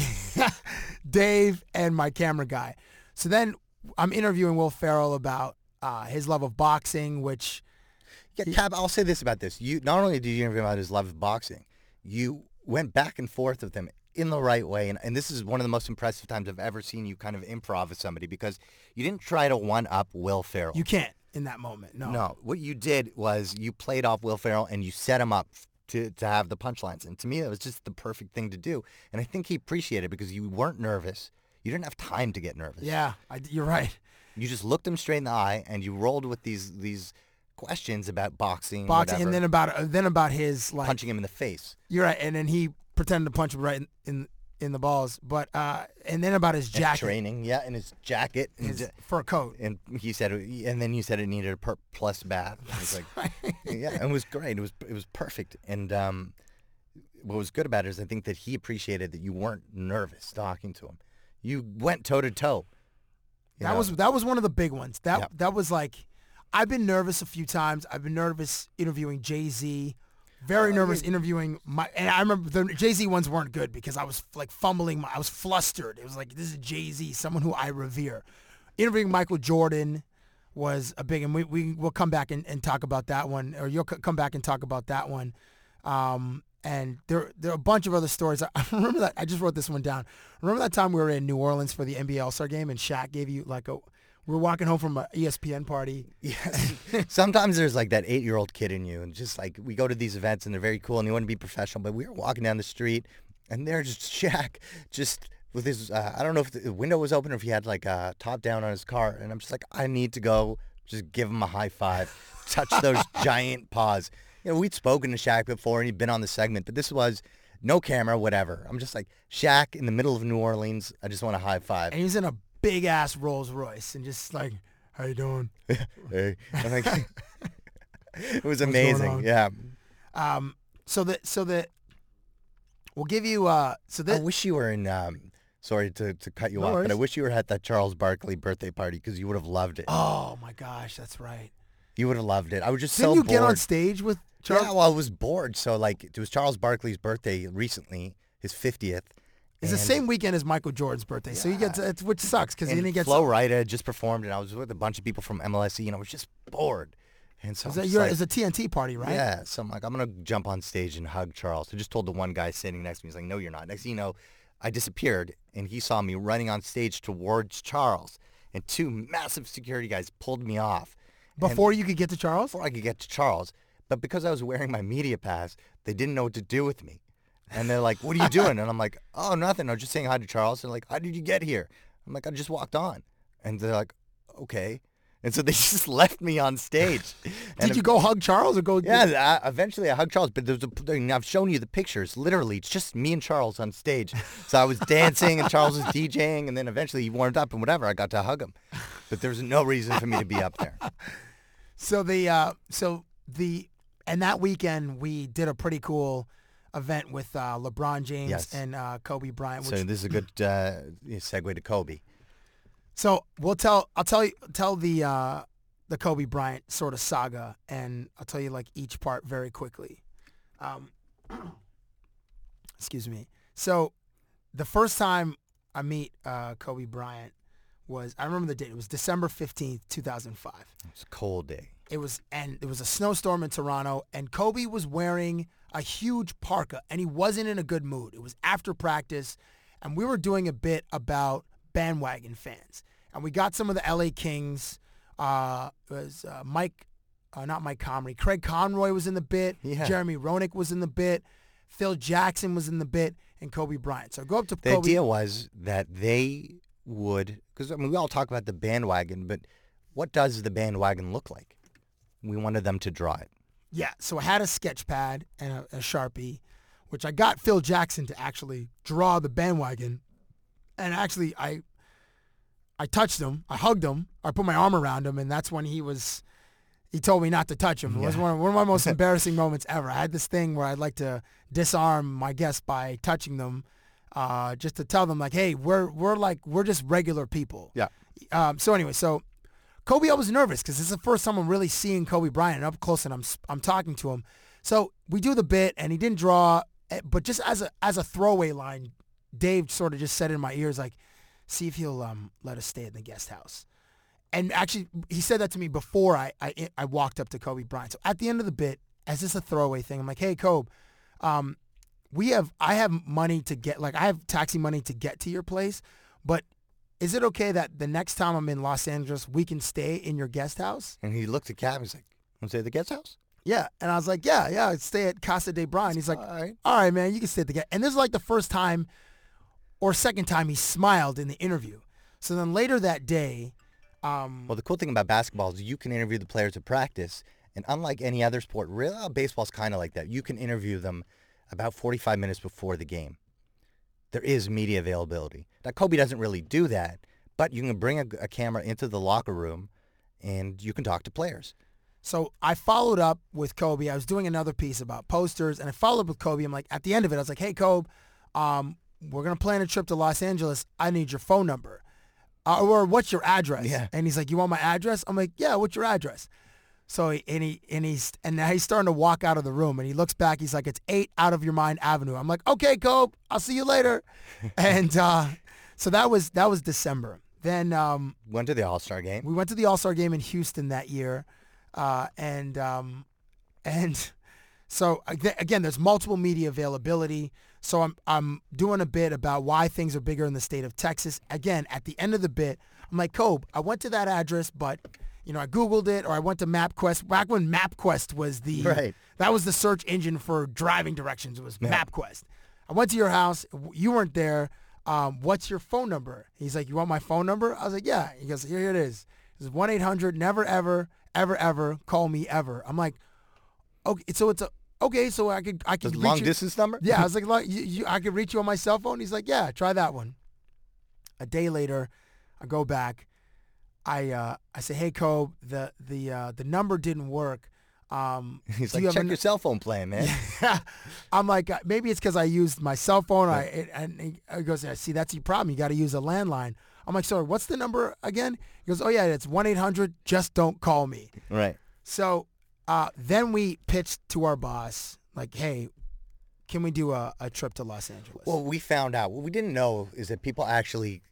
Dave and my camera guy. So then I'm interviewing Will Ferrell about uh, his love of boxing, which Yeah, I'll say this about this. You not only did you interview him about his love of boxing, you went back and forth with him in the right way. And, and this is one of the most impressive times I've ever seen you kind of improv with somebody because you didn't try to one up Will Ferrell. You can't in that moment. No. No, what you did was you played off Will Ferrell and you set him up to, to have the punchlines. And to me, that was just the perfect thing to do. And I think he appreciated it because you weren't nervous. You didn't have time to get nervous. Yeah, I, you're right. You just looked him straight in the eye and you rolled with these these questions about boxing, Boxing, whatever, and then about uh, then about his like punching him in the face. You're right, and then he pretended to punch him right in in, in the balls. But uh, and then about his jacket, training, yeah, and his jacket, and, his fur coat. and he said, and then you said it needed a per plus bath. I was like, yeah, it was great. It was it was perfect. And um, what was good about it is I think that he appreciated that you weren't nervous talking to him. You went toe to toe. That know? was that was one of the big ones. That Yeah. that was like, I've been nervous a few times. I've been nervous interviewing Jay Z. Very Oh, nervous interviewing my. And I remember the Jay Z ones weren't good because I was like fumbling. My, I was flustered. It was like this is Jay Z, someone who I revere. Interviewing Michael Jordan was a big, and we we will come back and, and talk about that one, or you'll c- come back and talk about that one. Um, and there there are a bunch of other stories. I, I remember that I just wrote this one down. Remember that time we were in New Orleans for the NBA All Star game, and Shaq gave you like a. We were walking home from a E ESPN party. Yes. Sometimes there's like that eight-year-old kid in you, and just like we go to these events and they're very cool and you want to be professional, but we were walking down the street and there's just Shaq just with his uh, I don't know if the window was open or if he had like a top down on his car, and I'm just like I need to go just give him a high five, touch those giant paws. You know, we'd spoken to Shaq before and he'd been on the segment, but this was no camera, whatever. I'm just like Shaq in the middle of New Orleans. I just want a high five. and he was in a big ass Rolls Royce, and just like, how you doing? Hey. Like, it was amazing. Yeah. Um, so that so that we'll give you uh, so this I wish you were in. Um, sorry to, to cut you No off, but I wish you were at that Charles Barkley birthday party because you would have loved it. oh my gosh, that's right. You would have loved it. I was just Didn't so you bored. get on stage with Charles? Yeah, well, I was bored. So like, it was Charles Barkley's birthday recently, his fiftieth. It's the same weekend as Michael Jordan's birthday, so you get it's, which sucks because he gets. Flo Rida had just performed, and I was with a bunch of people from MLSE, and I was just bored. And so Is I'm that just your, like, it's a TNT party, right? Yeah, so I'm like, I'm gonna jump on stage and hug Charles. I just told the one guy sitting next to me, he's like, No, you're not. Next thing you know, I disappeared, and he saw me running on stage towards Charles, and two massive security guys pulled me off. And Before you could get to Charles. before I could get to Charles, but because I was wearing my media pass, they didn't know what to do with me. And they're like, "What are you doing?" And I'm like, "Oh, nothing. I'm just saying hi to Charles." They're like, "How did you get here?" I'm like, "I just walked on." And they're like, "Okay." And so they just left me on stage. And Did you go hug Charles or go? yeah, I, eventually I hugged Charles, but there's a, I've shown you the pictures. Literally, it's just me and Charles on stage. So I was dancing and Charles was DJing, and then eventually he warmed up and whatever. I got to hug him, but there was no reason for me to be up there. So the uh, so the and that weekend we did a pretty cool event with uh, LeBron James Yes. and uh, Kobe Bryant. Which, So this is a good uh, segue to Kobe. So we'll tell. I'll tell you. Tell the uh, the Kobe Bryant sort of saga, and I'll tell you like each part very quickly. Um, excuse me. So the first time I meet uh, Kobe Bryant was I remember the date. It was December fifteenth, two thousand five. It's a cold day. It was and it was a snowstorm in Toronto, and Kobe was wearing a huge parka, and he wasn't in a good mood. It was after practice, and we were doing a bit about bandwagon fans, and we got some of the LA Kings. Uh, it was uh, Mike, uh, not Mike Comrie. Craig Conroy was in the bit. Yeah. Jeremy Roenick was in the bit. Phil Jackson was in the bit, and Kobe Bryant. So go up to The Kobe. idea was that they would, because I mean, we all talk about the bandwagon, but what does the bandwagon look like? We wanted them to draw it. Yeah, so I had a sketch pad and a, a sharpie, which I got Phil Jackson to actually draw the bandwagon, and actually I, I touched him, I hugged him, I put my arm around him, and that's when he was, he told me not to touch him. It was one of, one of my most embarrassing moments ever. I had this thing where I'd like to disarm my guests by touching them, uh, just to tell them like, hey, we're we're like we're just regular people. Yeah. Um, so anyway, so Kobe, I was nervous because this is the first time I'm really seeing Kobe Bryant up close, and I'm I'm talking to him. So we do the bit, and he didn't draw, eh, but just as a as a throwaway line, Dave sort of just said in my ears like, "See if he'll um let us stay in the guest house." and actually, he said that to me before I, I I walked up to Kobe Bryant. So at the end of the bit, as this a throwaway thing, I'm like, hey, Kobe, um, we have I have money to get like I have taxi money to get to your place, but is it okay that the next time I'm in Los Angeles, we can stay in your guest house? And he looked at Cab. He's like, "Want to stay at the guest house?" Yeah, and I was like, yeah, yeah, I'd stay at Casa de Brian. He's like, All right. all right, man, you can stay at the guest. And this is like the first time or second time he smiled in the interview. So then later that day, um, Well, the cool thing about basketball is you can interview the players at practice, and unlike any other sport, really, uh, baseball's kind of like that. You can interview them about 45 minutes before the game. There is media availability. Now, Kobe doesn't really do that, but you can bring a, a camera into the locker room, and you can talk to players. So I followed up with Kobe. I was doing another piece about posters, and I followed up with Kobe. I'm like, at the end of it, I was like, hey, Kobe, um, we're gonna plan a trip to Los Angeles. I need your phone number, uh, or what's your address? Yeah. And he's like, you want my address? I'm like, yeah. What's your address? So he, and he and he's and now he's starting to walk out of the room, and he looks back. He's like, it's eight out of your mind Avenue. I'm like, okay, Kobe, I'll see you later. and uh, so that was that was December. Then um, Went to the All Star game. we went to the All Star game in Houston that year, uh, and um, and so again, there's multiple media availability. So I'm I'm doing a bit about why things are bigger in the state of Texas. Again, at the end of the bit, I'm like, Kobe, I went to that address, but you know, I googled it or I went to MapQuest back when MapQuest was the Right. that was the search engine for driving directions. It was MapQuest. I went to your house. You weren't there. Um, what's your phone number? He's like, you want my phone number? I was like, yeah. He goes, here it is. It's one eight hundred never ever ever ever call me ever. I'm like, okay. So it's a okay. So I could I could reach long you- distance number? Yeah, I was like, "Look, you, you, I could reach you on my cell phone. He's like, yeah, try that one. A day later, I go back. I uh, I say, hey, Kobe, the the uh, the number didn't work. Um, He's like, you check your cell phone plan, man. I'm like, uh, maybe it's because I used my cell phone. I it, and he goes, "Yeah, see, that's your problem. You got to use a landline. I'm like, sorry, what's the number again? He goes, oh yeah, it's one eight hundred. Just don't call me. right. So uh, then we pitched to our boss, like, hey, can we do a, a trip to Los Angeles? Well, we found out what we didn't know is that people actually.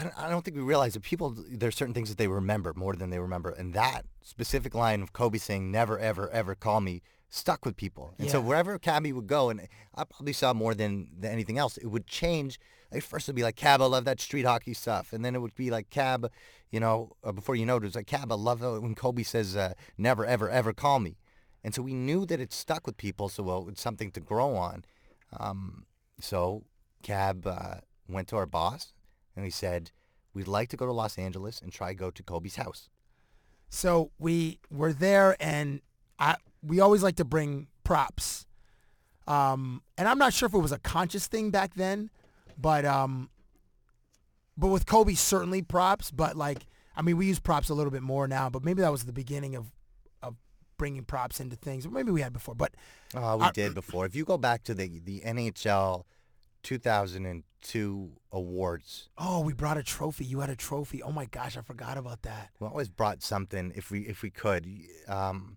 I don't, I don't think we realized that people there's certain things that they remember more than they remember, and that specific line of Kobe saying "Never, ever, ever call me" stuck with people. And so Yeah. wherever Cabbie would go, and I probably saw more than, than anything else, it would change. Like first it'd be like Cab, I love that street hockey stuff, and then it would be like Cab, you know, uh, before you know it, it was like Cab, I love it when Kobe says uh, "Never, ever, ever call me," and so we knew that it stuck with people. So well, it's something to grow on. Um, so Cab uh, went to our boss and we said, we'd like to go to Los Angeles and try go to Kobe's house. So we were there, and I we always like to bring props. Um, and I'm not sure if it was a conscious thing back then, but um, but with Kobe certainly props. But like, I mean, we use props a little bit more now, but maybe that was the beginning of of bringing props into things. Or maybe we had before, but Uh, we I- did before. If you go back to the, the NHL 2002 awards, oh, we brought a trophy. You had a trophy. Oh my gosh, I forgot about that. we always brought something if we if we could. Um,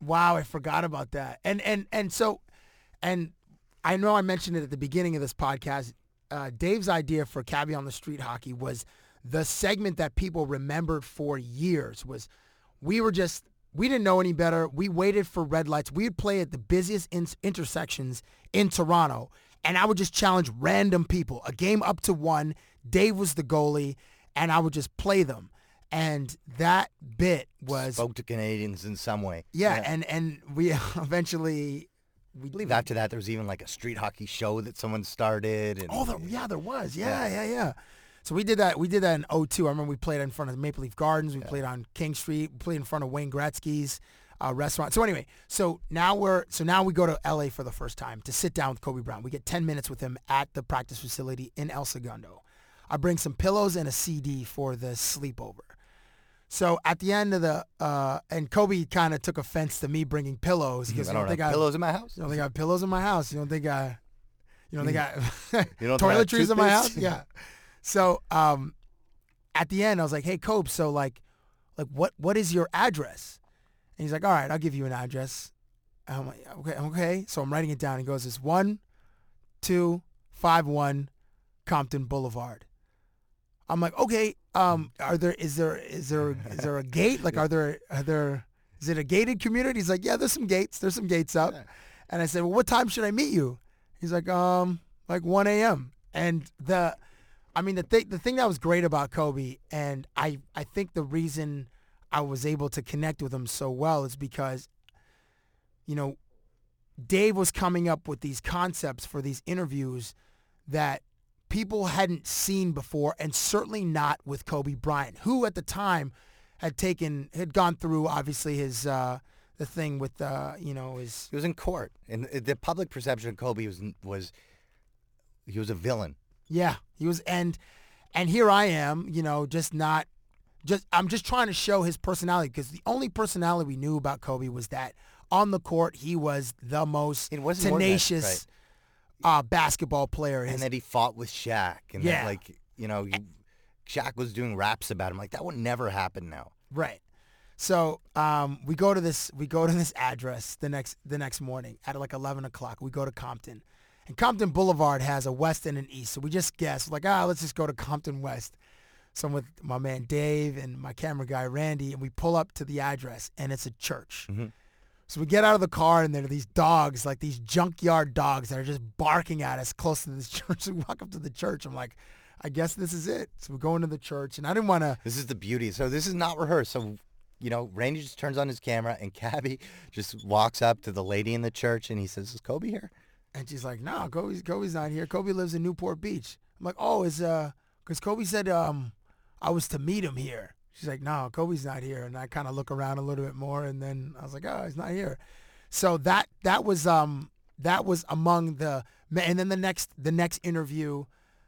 Wow, I forgot about that. And and and so, and I know I mentioned it at the beginning of this podcast. Uh, Dave's idea for Cabbie on the Street Hockey was the segment that people remembered for years. Was we were just we didn't know any better. We waited for red lights. We'd play at the busiest in- intersections in Toronto, and I would just challenge random people. A game up to one. Dave was the goalie, and I would just play them. And that bit was spoke to Canadians in some way. yeah, and and we eventually we I believe after that there was even like a street hockey show that someone started. And, Oh, there, yeah, there was. Yeah, yeah, yeah. So we did that. We did that in 02. I remember we played in front of the Maple Leaf Gardens. We played on King Street. We played in front of Wayne Gretzky's uh, restaurant. So anyway, so now we're so now we go to LA for the first time to sit down with Kobe Brown. We get 10 minutes with him at the practice facility in El Segundo. I bring some pillows and a CD for the sleepover. So at the end of the uh, and Kobe kind of took offense to me bringing pillows. because I "You don't think have I pillows in my house. You don't think I have pillows in my house? You don't think I, you don't think I, You don't think I toiletries in my house? Yeah. So um, at the end, I was like, "Hey, Kobe, so like, like what what is your address?" And he's like, "All right, I'll give you an address." I'm like, "Okay, okay." So I'm writing it down. He goes, "It's one, two, five, one, Compton Boulevard." I'm like, okay, um, are there is there is there is there a gate? Like, are there are there is it a gated community? He's like, yeah, there's some gates. There's some gates up. And I said, well, what time should I meet you? He's like, um, like 1 a.m. And the, I mean, the thing the thing that was great about Kobe, and I I think the reason I was able to connect with him so well is because, you know, Dave was coming up with these concepts for these interviews that people hadn't seen before, and certainly not with Kobe Bryant, who at the time had taken had gone through obviously his uh, the thing with uh, you know his He was in court, and the public perception of Kobe was was he was a villain. yeah he was and and here I am you know just not just I'm just trying to show his personality because the only personality we knew about Kobe was that on the court he was the most It wasn't more than that, tenacious uh, basketball player. and that he fought with Shaq, and Yeah. that, like you know, you, Shaq was doing raps about him. Like that would never happen now. Right. So um, we go to this we go to this address the next the next morning at like eleven o'clock. We go to Compton, and Compton Boulevard has a west and an east. So we just guess like ah let's just go to Compton West. So I'm with my man Dave and my camera guy Randy, and we pull up to the address, and it's a church. So we get out of the car, and there are these dogs, like these junkyard dogs, that are just barking at us close to this church. We walk up to the church. I'm like, I guess this is it. So we're going to the church, and I didn't want to. This is the beauty. So this is not rehearsed. So you know, Randy just turns on his camera, and Cabbie just walks up to the lady in the church, and he says, "Is Kobe here?" And she's like, no, Kobe's Kobe's not here. Kobe lives in Newport Beach. I'm like, oh, is uh, because Kobe said um, I was to meet him here. She's like, no, Kobe's not here. And I kind of look around a little bit more, and then I was like, oh, he's not here. So that that was um that was among the and then the next the next interview.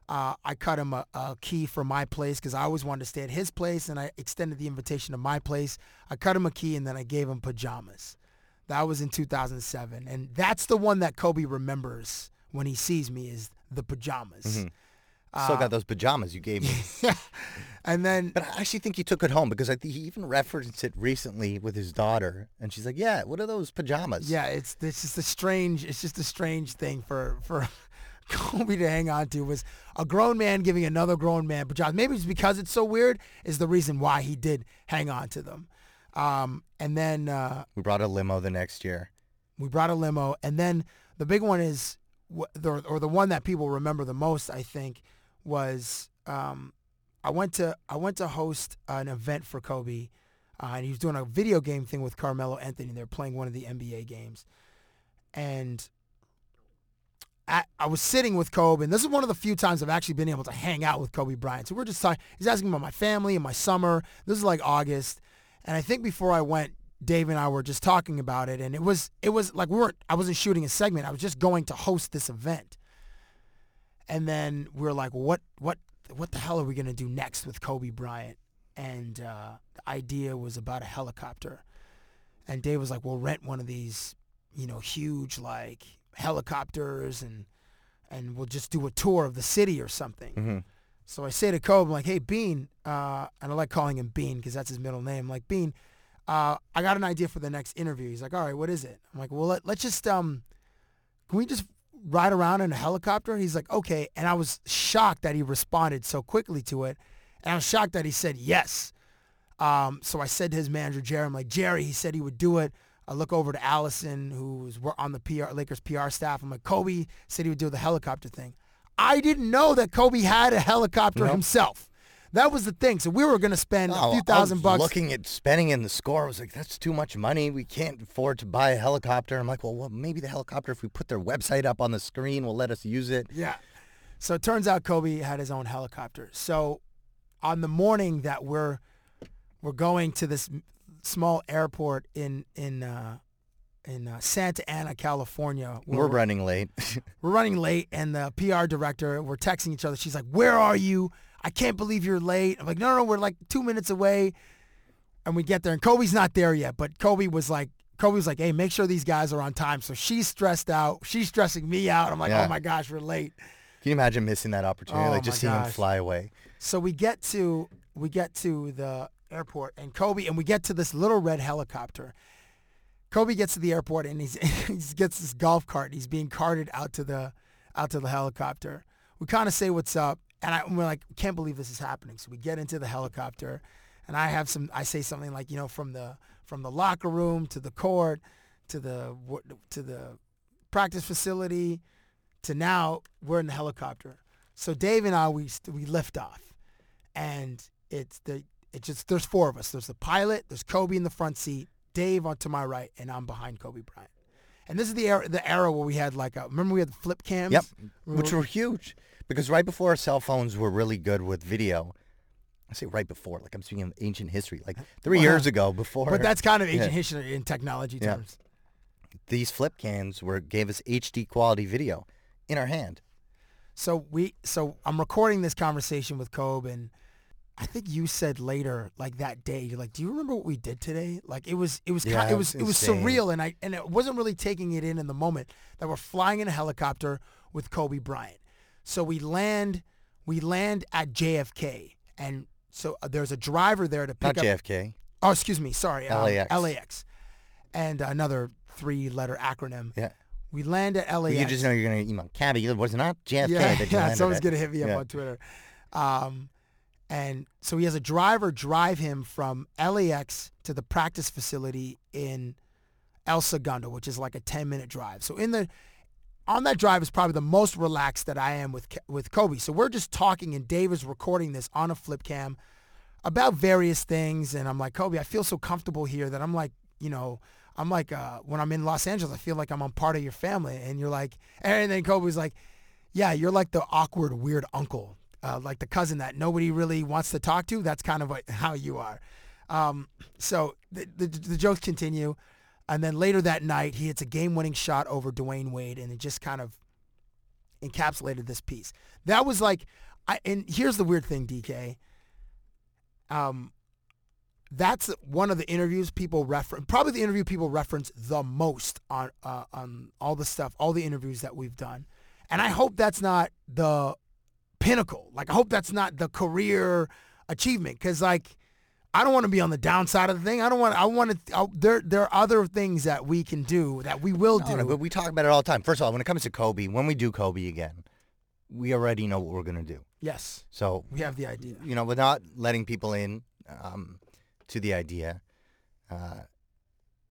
Uh, I cut him a, a key for my place because I always wanted to stay at his place, and I extended the invitation to my place. I cut him a key, and then I gave him pajamas. That was in 2007, and that's the one that Kobe remembers when he sees me is the pajamas. Still got those pajamas you gave me. And then But I actually think he took it home because I think he even referenced it recently with his daughter, and she's like, "Yeah, what are those pajamas?" yeah, it's it's just a strange it's just a strange thing for for Kobe to hang on to was a grown man giving another grown man pajamas. Maybe it's because it's so weird is the reason why he did hang on to them. Um, and then uh, We brought a limo the next year. we brought a limo, and then the big one is, wh- the, or the one that people remember the most, I think, was um, I went to I went to host an event for Kobe, uh, and he was doing a video game thing with Carmelo Anthony. And They're playing one of the NBA games, and I, I was sitting with Kobe, and this is one of the few times I've actually been able to hang out with Kobe Bryant. So we're just talking. He's asking about my family and my summer. This is like August, and I think before I went, Dave and I were just talking about it, and it was it was like we weren't. I wasn't shooting a segment. I was just going to host this event, and then we are like, what what what the hell are we gonna do next with Kobe Bryant? And uh, the idea was about a helicopter, and Dave was like, we'll rent one of these, you know, huge like helicopters, and and we'll just do a tour of the city or something. So I say to Kobe, I'm like, hey, Bean, uh, and I like calling him Bean because that's his middle name. like, Bean, uh, I got an idea for the next interview. He's like, all right, what is it? I'm like, well, let, let's just, um, can we just ride around in a helicopter? He's like, okay. And I was shocked that he responded so quickly to it. And I was shocked that he said yes. Um, so I said to his manager, Jerry, I'm like, Jerry, he said he would do it. I look over to Allison, who's on the PR, Lakers PR staff. I'm like, Kobe said he would do the helicopter thing. I didn't know that Kobe had a helicopter himself. That was the thing. So we were going to spend Oh, a few I thousand was bucks. Looking at spending in the score, I was like, "That's too much money. We can't afford to buy a helicopter." I'm like, "Well, well, maybe the helicopter, if we put their website up on the screen, will let us use it." Yeah. So it turns out Kobe had his own helicopter. So on the morning that we're we're going to this small airport in in uh, in uh, Santa Ana, California, where We're running late. we're running late, and the PR director, we're texting each other. She's like, "Where are you? I can't believe you're late." I'm like, "No, no, no we're like two minutes away." And we get there, and Kobe's not there yet. But Kobe was like, Kobe was like, "Hey, make sure these guys are on time." So she's stressed out. She's stressing me out. I'm like, oh Yeah. "Oh my gosh, we're late." Can you imagine missing that opportunity? Oh like just seeing him fly away. So we get to we get to the airport and Kobe and we get to this little red helicopter. Kobe gets to the airport and he's he gets this golf cart. And he's being carted out to the out to the helicopter. We kind of say what's up and I, we're like, can't believe this is happening. So we get into the helicopter, and I have some. I say something like, you know, from the from the locker room to the court to the to the practice facility to now we're in the helicopter. So Dave and I we we lift off, and it's the it just there's four of us. There's the pilot, there's Kobe in the front seat, Dave on to my right, and I'm behind Kobe Bryant. And this is the era the era where we had like a, remember we had the flip cams. Yep, Remember- which were huge because right before our cell phones were really good with video. I say right before, like I'm speaking of ancient history, like uh, three Well, years ago. Before, But that's kind of ancient Yeah. history in technology Yeah. terms. These flip cams were gave us HD quality video in our hand. So we so I'm recording this conversation with Kobe and I think you said later, like that day, you're like, "Do you remember what we did today?" Like it was, it was, Yeah, kind, it was, was it was insane. surreal, and I, and it wasn't really taking it in in the moment that we're flying in a helicopter with Kobe Bryant. So we land, we land at JFK, and so uh, there's a driver there to pick Not up. JFK. Oh, excuse me, sorry, um, LAX. LAX, and another three-letter acronym. Yeah. We land at LAX. You just know you're gonna email Cabbie. Was it was not JFK Yeah, that you yeah. landed Someone's at. gonna hit me up Yeah. on Twitter. Um, and so he has a driver drive him from LAX to the practice facility in El Segundo, which is like a 10 minute drive. So in the on that drive is probably the most relaxed that I am with with Kobe. So we're just talking, and Dave is recording this on a flip cam about various things, and I'm like, Kobe, I feel so comfortable here that I'm like, you know, I'm like, uh, when I'm in Los Angeles, I feel like I'm on part of your family, and you're like, and then Kobe's like, yeah, you're like the awkward, weird uncle, uh, like the cousin that nobody really wants to talk to. That's kind of what, how you are. Um, so the, the, the jokes continue. And then later that night, he hits a game-winning shot over Dwyane Wade, and it just kind of encapsulated this piece. That was like, I, and here's the weird thing, DK. Um, that's one of the interviews people reference, probably the interview people reference the most on uh, on all the stuff, all the interviews that we've done. And I hope that's not the pinnacle. Like I hope that's not the career achievement because like I don't want to be on the downside of the thing. I don't want. I want to. I, there there are other things that we can do that we will No, do. no, but we talk about it all the time. First of all, when it comes to Kobe, when we do Kobe again, we already know what we're gonna do. yes, So we have the idea. you know, without letting people in um, to the idea, uh,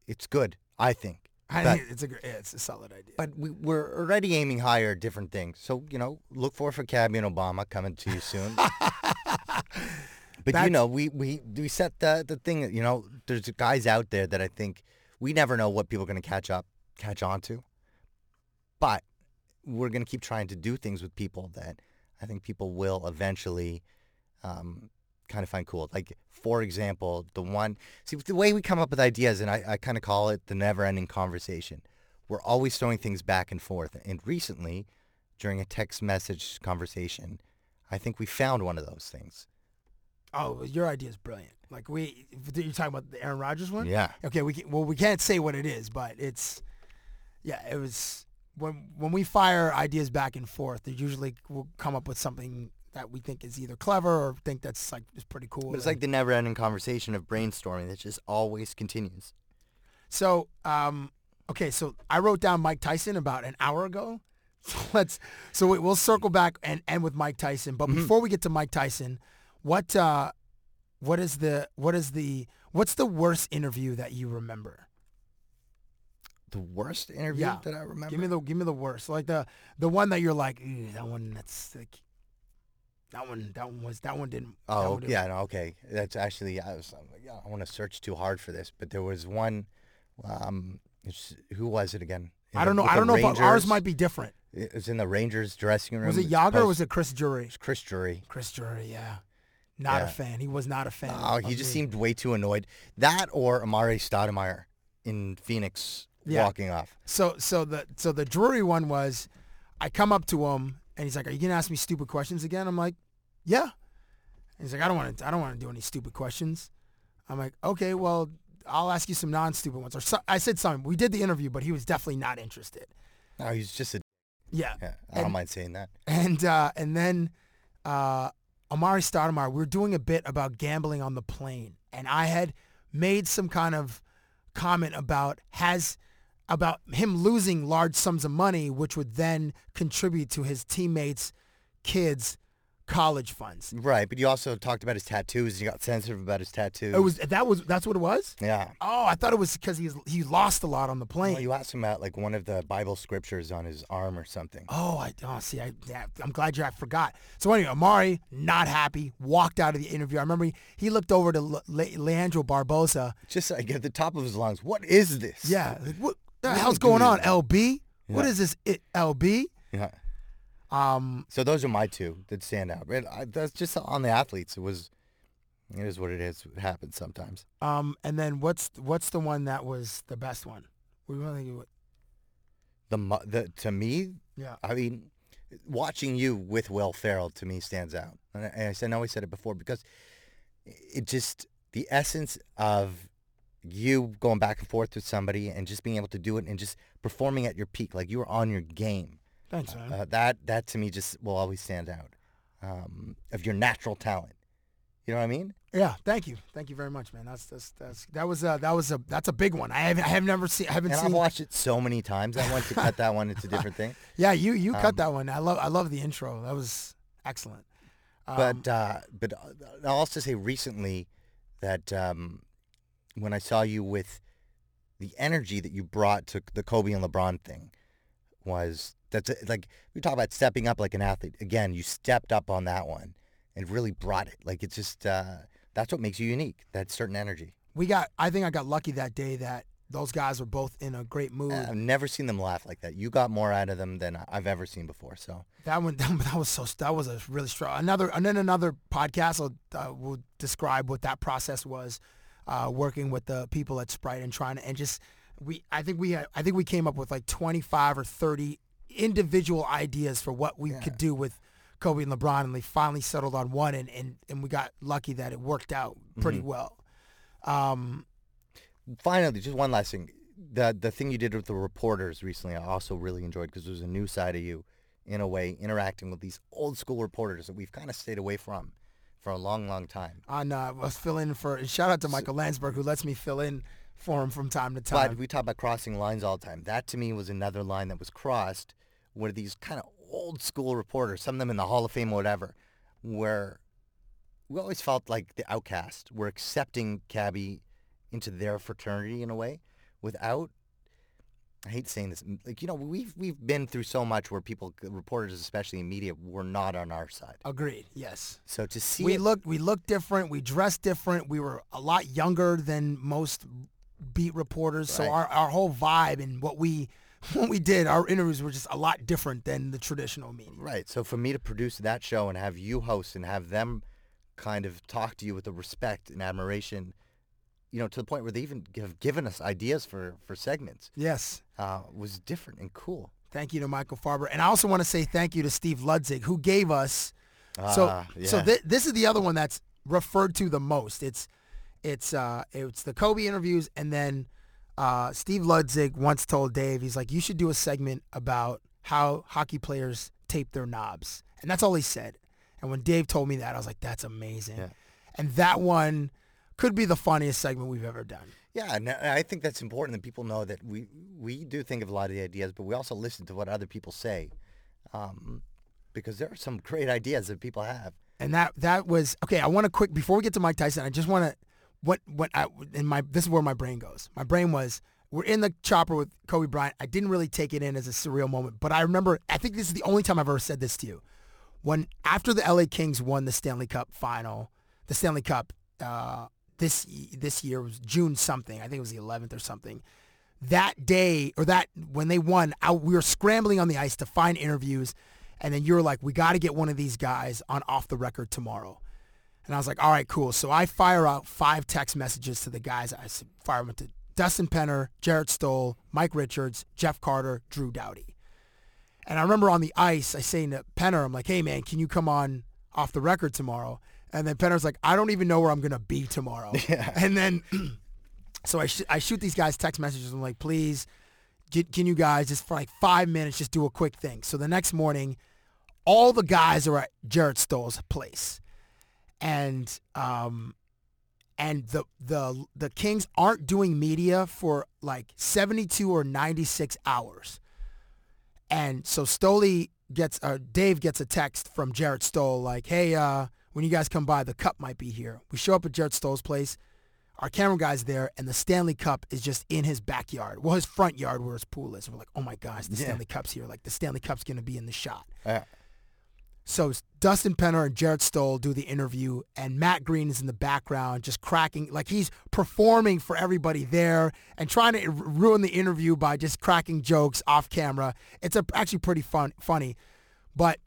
it's good, I think. I But- think it's a yeah, it's a solid idea. But we, we're already aiming higher at different things. So, you know, look for for Cabbie and Obama coming to you soon. but, you know, we, we, we set the, the thing, you know, there's guys out there that I think we never know what people are going to catch up, catch on to. But we're going to keep trying to do things with people that I think people will eventually um, kind of find cool. Like, for example, the one, see, the way we come up with ideas, and I, I kind of call it the never-ending conversation. We're always throwing things back and forth. And recently, during a text message conversation, I think we found one of those things. Oh, your idea is brilliant. Like we, you're talking about the Aaron Rodgers one. Yeah. Okay. We can, well, we can't say what it is, but it's, yeah, it was when when we fire ideas back and forth. They usually will come up with something that we think is either clever or think that's like is pretty cool. But it's like the never-ending conversation of brainstorming that just always continues. So, um, okay, so I wrote down Mike Tyson about an hour ago. So let's so we, we'll circle back and end with Mike Tyson. But before we get to Mike Tyson, what uh, what is the what is the what's the worst interview that you remember? The worst interview Yeah. that I remember. Give me the give me the worst. Like the the one that you're like, that one that's like that one that one was that one didn't. Oh one didn't-" yeah, no, okay. That's actually I was I'm like, yeah, I want to search too hard for this, but there was one. Um, it's, who was it again? In I don't know. I don't know if ours might be different. It was in the Rangers dressing room. Was it Jagr or was it Chris Drury? Chris Drury? Chris Drury, yeah. Not a fan. He was not a fan. Oh, he just me. seemed way too annoyed. That or Amar'e Stoudemire in Phoenix Yeah. walking off. So so the so the Drury one was, I come up to him and he's like, "Are you gonna ask me stupid questions again?" I'm like, "Yeah." And he's like, "I don't want to. I don't want to do any stupid questions." I'm like, "Okay, well, I'll ask you some non-stupid ones." Or so, I said something. We did the interview, but he was definitely not interested. No, he's just a. Yeah. Yeah, I don't And- mind saying that. And uh, and then uh, Amar'e Stoudemire, we were doing a bit about gambling on the plane, and I had made some kind of comment about has about him losing large sums of money, which would then contribute to his teammates' kids' college funds. Right, but you also talked about his tattoos. and You got sensitive about his tattoos. It was that was that's what it was. yeah. Oh, I thought it was because he's he lost a lot on the plane. Well, you asked him about like one of the Bible scriptures on his arm or something. Oh, I oh see. I I'm glad you. I forgot. So anyway, Amar'e not happy. Walked out of the interview. I remember he, he looked over to Le- Le- Leandro Barbosa. Just like at the top of his lungs. What is this? Yeah, like, what the What hell's going on? LB. What Yeah. is this? It, LB. Yeah. Um. So those are my two that stand out. I, that's just on the athletes. It was. It is what it is. It happens sometimes. Um. And then what's what's the one that was the best one? We want to The mu- the to me, Yeah. I mean, watching you with Will Ferrell to me stands out. And I, and I said- I know I said it before because it just the essence of you going back and forth with somebody and just being able to do it and just performing at your peak, like you were on your game. Thanks, man. Uh, that that to me just will always stand out um, of your natural talent. You know what I mean? Yeah, thank you, thank you very much, man. That's that's, that's that was a, that was a that's a big one. I have I have never seen I haven't And seen. I've watched it so many times. I want to cut that one. It's a different thing. yeah, you you cut Um, that one. I love I love the intro. That was excellent. Um, but uh, but I'll also say recently that um, when I saw you with the energy that you brought to the Kobe and LeBron thing was that's a, like we talk about stepping up like an athlete. Again, you stepped up on that one and really brought it. Like it's just uh, that's what makes you unique. That certain energy. we got I think I got lucky that day that those guys were both in a great mood. I've never seen them laugh like that. You got more out of them than I've ever seen before. So That one, that was so. That was a really strong. Another, and then another podcast will uh, will describe what that process was, uh, working with the people at Sprite and trying to, and just we. I think we had. I think we came up with like twenty five or thirty individual ideas for what we could do with Kobe and LeBron, and they finally settled on one, and and, and we got lucky that it worked out pretty Mm-hmm. well. Um, finally, just one last thing. The the thing you did with the reporters recently, I also really enjoyed because there's a new side of you, in a way, interacting with these old school reporters that we've kind of stayed away from for a long, long time. on uh, was filling in for. Shout out to Michael Landsberg who lets me fill in for him from time to time. But we talk about crossing lines all the time. That to me was another line that was crossed, where these kind of old school reporters, some of them in the Hall of Fame or whatever, where we always felt like the outcast. We're accepting Cabbie into their fraternity in a way, without. I hate saying this. Like you know, we've we've been through so much where people, reporters especially in media, were not on our side. Agreed. Yes. So to see we it- looked we looked different we dressed different we were a lot younger than most beat reporters so our, our whole vibe and what we what we did our interviews were just a lot different than the traditional media Right. So for me to produce that show and have you host and have them kind of talk to you with the respect and admiration, you know, to the point where they even have given us ideas for, for segments, yes uh, was different and cool. thank you to michael farber and i also want to say thank you to steve ludzik who gave us so Ah, so yeah. thi- this is the other one that's referred to the most it's it's uh it's the kobe interviews and then uh steve ludzik once told dave he's like you should do a segment about how hockey players tape their knobs and that's all he said and when dave told me that i was like that's amazing Yeah. and that one could be the funniest segment we've ever done Yeah, and I think that's important that people know that we we do think of a lot of the ideas, but we also listen to what other people say, um, because there are some great ideas that people have. and that that was okay. I want to quick before we get to Mike Tyson. I just want to what what I in my this is where my brain goes. My brain was we're in the chopper with Kobe Bryant. I didn't really take it in as a surreal moment, but I remember. I think this is the only time I've ever said this to you. When after the LA Kings won the Stanley Cup final, the Stanley Cup uh, this this year was June something. I think it was the 11th or something. That day or that when they won, I, we were scrambling on the ice to find interviews, and then you were like, "We got to get one of these guys on off the record tomorrow." And I was like, "All right, cool." So I fire out five text messages to the guys. I fire them to Dustin Penner, Jarret Stoll, Mike Richards, Jeff Carter, Drew Doughty. And I remember on the ice, I saying to Penner, I'm like, hey man, can you come on off the record tomorrow? And then Penner's like, I don't even know where I'm gonna be tomorrow. Yeah. And then, so I sh- I shoot these guys text messages. I'm like, please, get, can you guys just for like five minutes just do a quick thing? So the next morning, all the guys are at Jarret Stoll's place, and um, and the the the Kings aren't doing media for like 72 or 96 hours. And so Stoli gets uh, Dave gets a text from Jarret Stoll like, "Hey, uh, when you guys come by, the cup might be here." We show up at Jarret Stoll's place. Our camera guy's there, and the Stanley Cup is just in his backyard. Well, his front yard where his pool is. We're like, "Oh my gosh, the Yeah. Stanley Cup's here! Like the Stanley Cup's gonna be in the shot." Uh, So Dustin Penner and Jarret Stoll do the interview, and Matt Greene is in the background, just cracking like he's performing for everybody there and trying to ruin the interview by just cracking jokes off camera. It's a, actually pretty fun, funny, but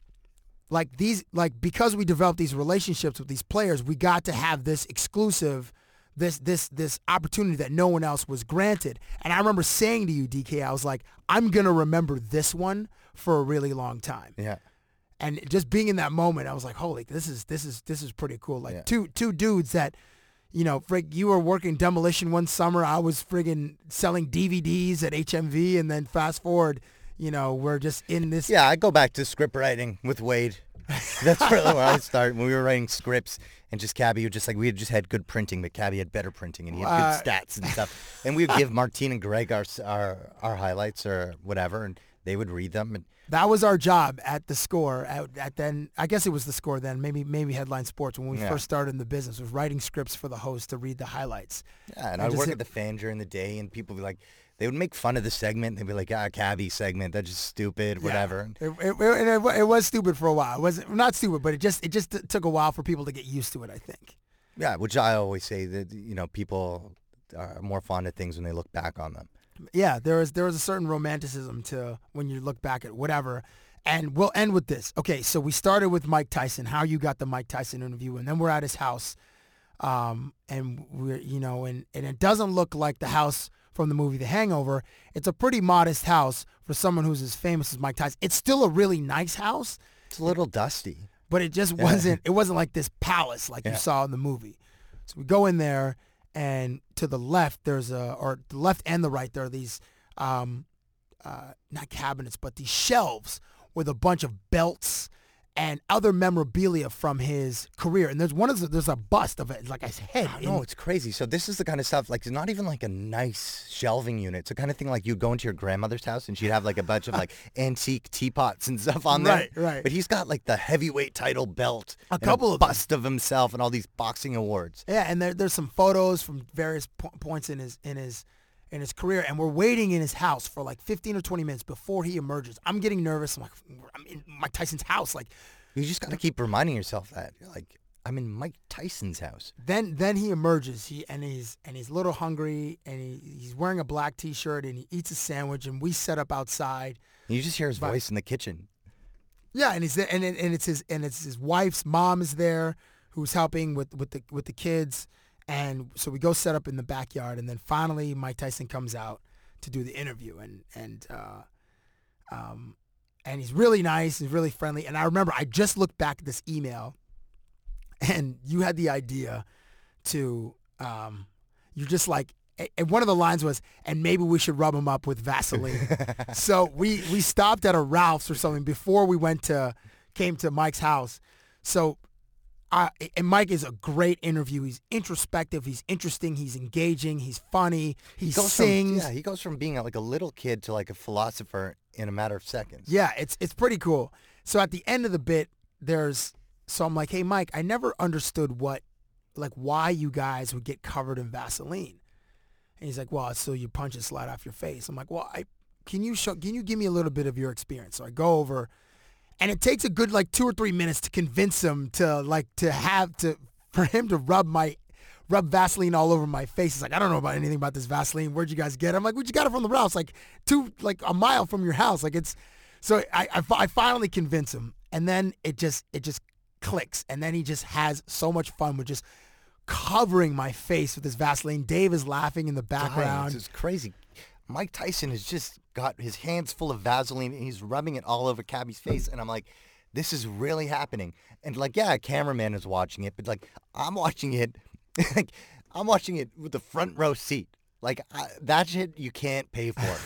like these, like because we developed these relationships with these players, we got to have this exclusive. This this this opportunity that no one else was granted, and I remember saying to you, DK, I was like, I'm gonna remember this one for a really long time yeah. And just being in that moment, I was like, "Holy, this is this is this is pretty cool." Like Yeah. two two dudes that, you know, frig, you were working demolition one summer, I was friggin' selling DVDs at HMV, and then fast forward, you know, we're just in this. Yeah, I go back to script writing with Wade. That's really where I start. When we were writing scripts and just Cabbie would just like we had just had good printing, but Cabbie had better printing and he had Uh, good stats and stuff. And we would give Martine and Greg our our our highlights or whatever, and they would read them. And That was our job at the score. At, at then, I guess it was the score then. Maybe maybe Headline Sports when we Yeah. first started in the business was writing scripts for the host to read the highlights. yeah, and I'd work hit- at the fan during the day, and people would be like, they would make fun of the segment. They'd be like, ah, Cabbie segment, that's just stupid, whatever. And It, it, it, it, was stupid for a while. It wasn't not stupid, but it just it just took a while for people to get used to it. I think. Yeah, which I always say that you know people are more fond of things when they look back on them. Yeah, there is there is a certain romanticism to when you look back at whatever. And we'll end with this. Okay, so we started with Mike Tyson, how you got the Mike Tyson interview, and then we're at his house, um, and we're you know, and and it doesn't look like the house from the movie The Hangover. It's a pretty modest house for someone who's as famous as Mike Tyson. It's still a really nice house, It's a little dusty. but it just wasn't it wasn't like this palace like you saw in the movie. So we go in there and to the left there's a or the left and the right there are these um uh not cabinets but these shelves with a bunch of belts and other memorabilia from his career. And there's one of the, there's a bust of it like his head. No, in- it's crazy. So this is the kind of stuff like it's not even like a nice shelving unit. It's the kind of thing like you'd go into your grandmother's house and she'd have like a bunch of like antique teapots and stuff on there. Right, right. But he's got like the heavyweight title belt, A couple of them. bust of himself, and all these boxing awards. Yeah, and there, there's some photos from various po- points in his in his in his career, and we're waiting in his house for like 15 or 20 minutes before he emerges. I'm getting nervous. I'm like, I'm in Mike Tyson's house. Like, You just got to keep reminding yourself that You're like I'm in Mike Tyson's house. then then he emerges. He and he's and he's a little hungry, and he, he's wearing a black T-shirt, and he eats a sandwich, and we set up outside. And you just hear his Right. voice in the kitchen. Yeah, and he's there, and and it's his and it's his wife's mom is there, who's helping with with the with the kids, and so we go set up in the backyard, and then finally Mike Tyson comes out to do the interview, and and uh, um, and he's really nice, he's really friendly, and I remember I just looked back at this email, and you had the idea to um, you're just like. And one of the lines was, "And maybe we should rub him up with Vaseline." so we we stopped at a Ralph's or something before we went to came to Mike's house. So I and Mike is a great interview. He's introspective. He's interesting. He's engaging. He's funny. He, goes sings. From, yeah, he goes from being like a little kid to like a philosopher in a matter of seconds. Yeah, it's it's pretty cool. So at the end of the bit, there's so I'm like, hey Mike, I never understood what like why you guys would get covered in Vaseline. And he's like, well, so your punches slide off your face. I'm like, well, I can you show can you give me a little bit of your experience? So I go over and it takes a good like two or three minutes to convince him to like to have to for him to rub my rub Vaseline all over my face. He's like, I don't know about anything about this Vaseline. Where'd you guys get it? I'm like, where'd you got it from the house, Like two, like a mile from your house. Like it's, so I, I, I finally convince him and then it just, it just clicks. And then he just has so much fun with just covering my face with this Vaseline. Dave is laughing in the Dying. background. It's just crazy. Mike Tyson is just got his hands full of Vaseline and he's rubbing it all over Cabbie's face. And I'm like, this is really happening. And like, yeah, a cameraman is watching it, but like, I'm watching it. like, I'm watching it with the front row seat. Like, I, that shit you can't pay for.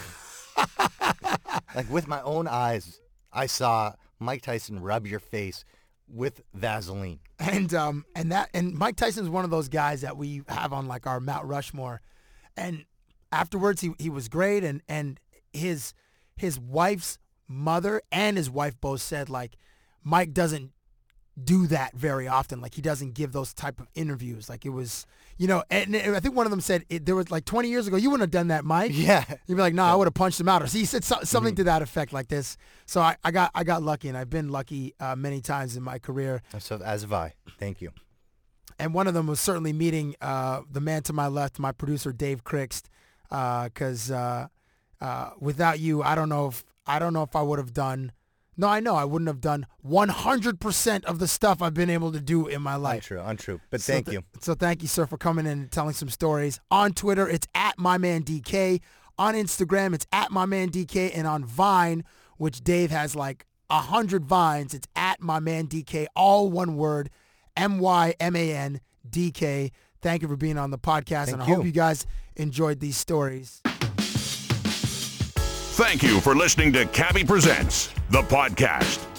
like, with my own eyes, I saw Mike Tyson rub your face with Vaseline. and um and that and Mike Tyson's one of those guys that we have on like our Mount Rushmore, and afterwards he he was great and and his his wife's mother and his wife both said like Mike doesn't do that very often. Like he doesn't give those type of interviews. Like it was, you know, and I think one of them said it, there was like 20 years ago, you wouldn't have done that, Mike. Yeah. You'd be like, no, I would have punched him out. Or so he said so, something to that effect like this. So I, I got I got lucky, and I've been lucky uh, many times in my career. So as have I. Thank you. And one of them was certainly meeting uh, the man to my left, my producer Dave Krikst, because uh, uh, without you, I don't know if I don't know if I would have done. No, I know I wouldn't have done 100% of the stuff I've been able to do in my life. Untrue, untrue. But So thank th- you. So thank you, sir, for coming in and telling some stories. On Twitter, it's at mymandk. On Instagram, it's at mymandk. And on Vine, which Dave has like a hundred vines, it's at mymandk. All one word, M-Y-M-A-N-D-K. Thank you for being on the podcast, Thank and I you. hope you guys enjoyed these stories. Thank you for listening to Cabbie Presents, the podcast.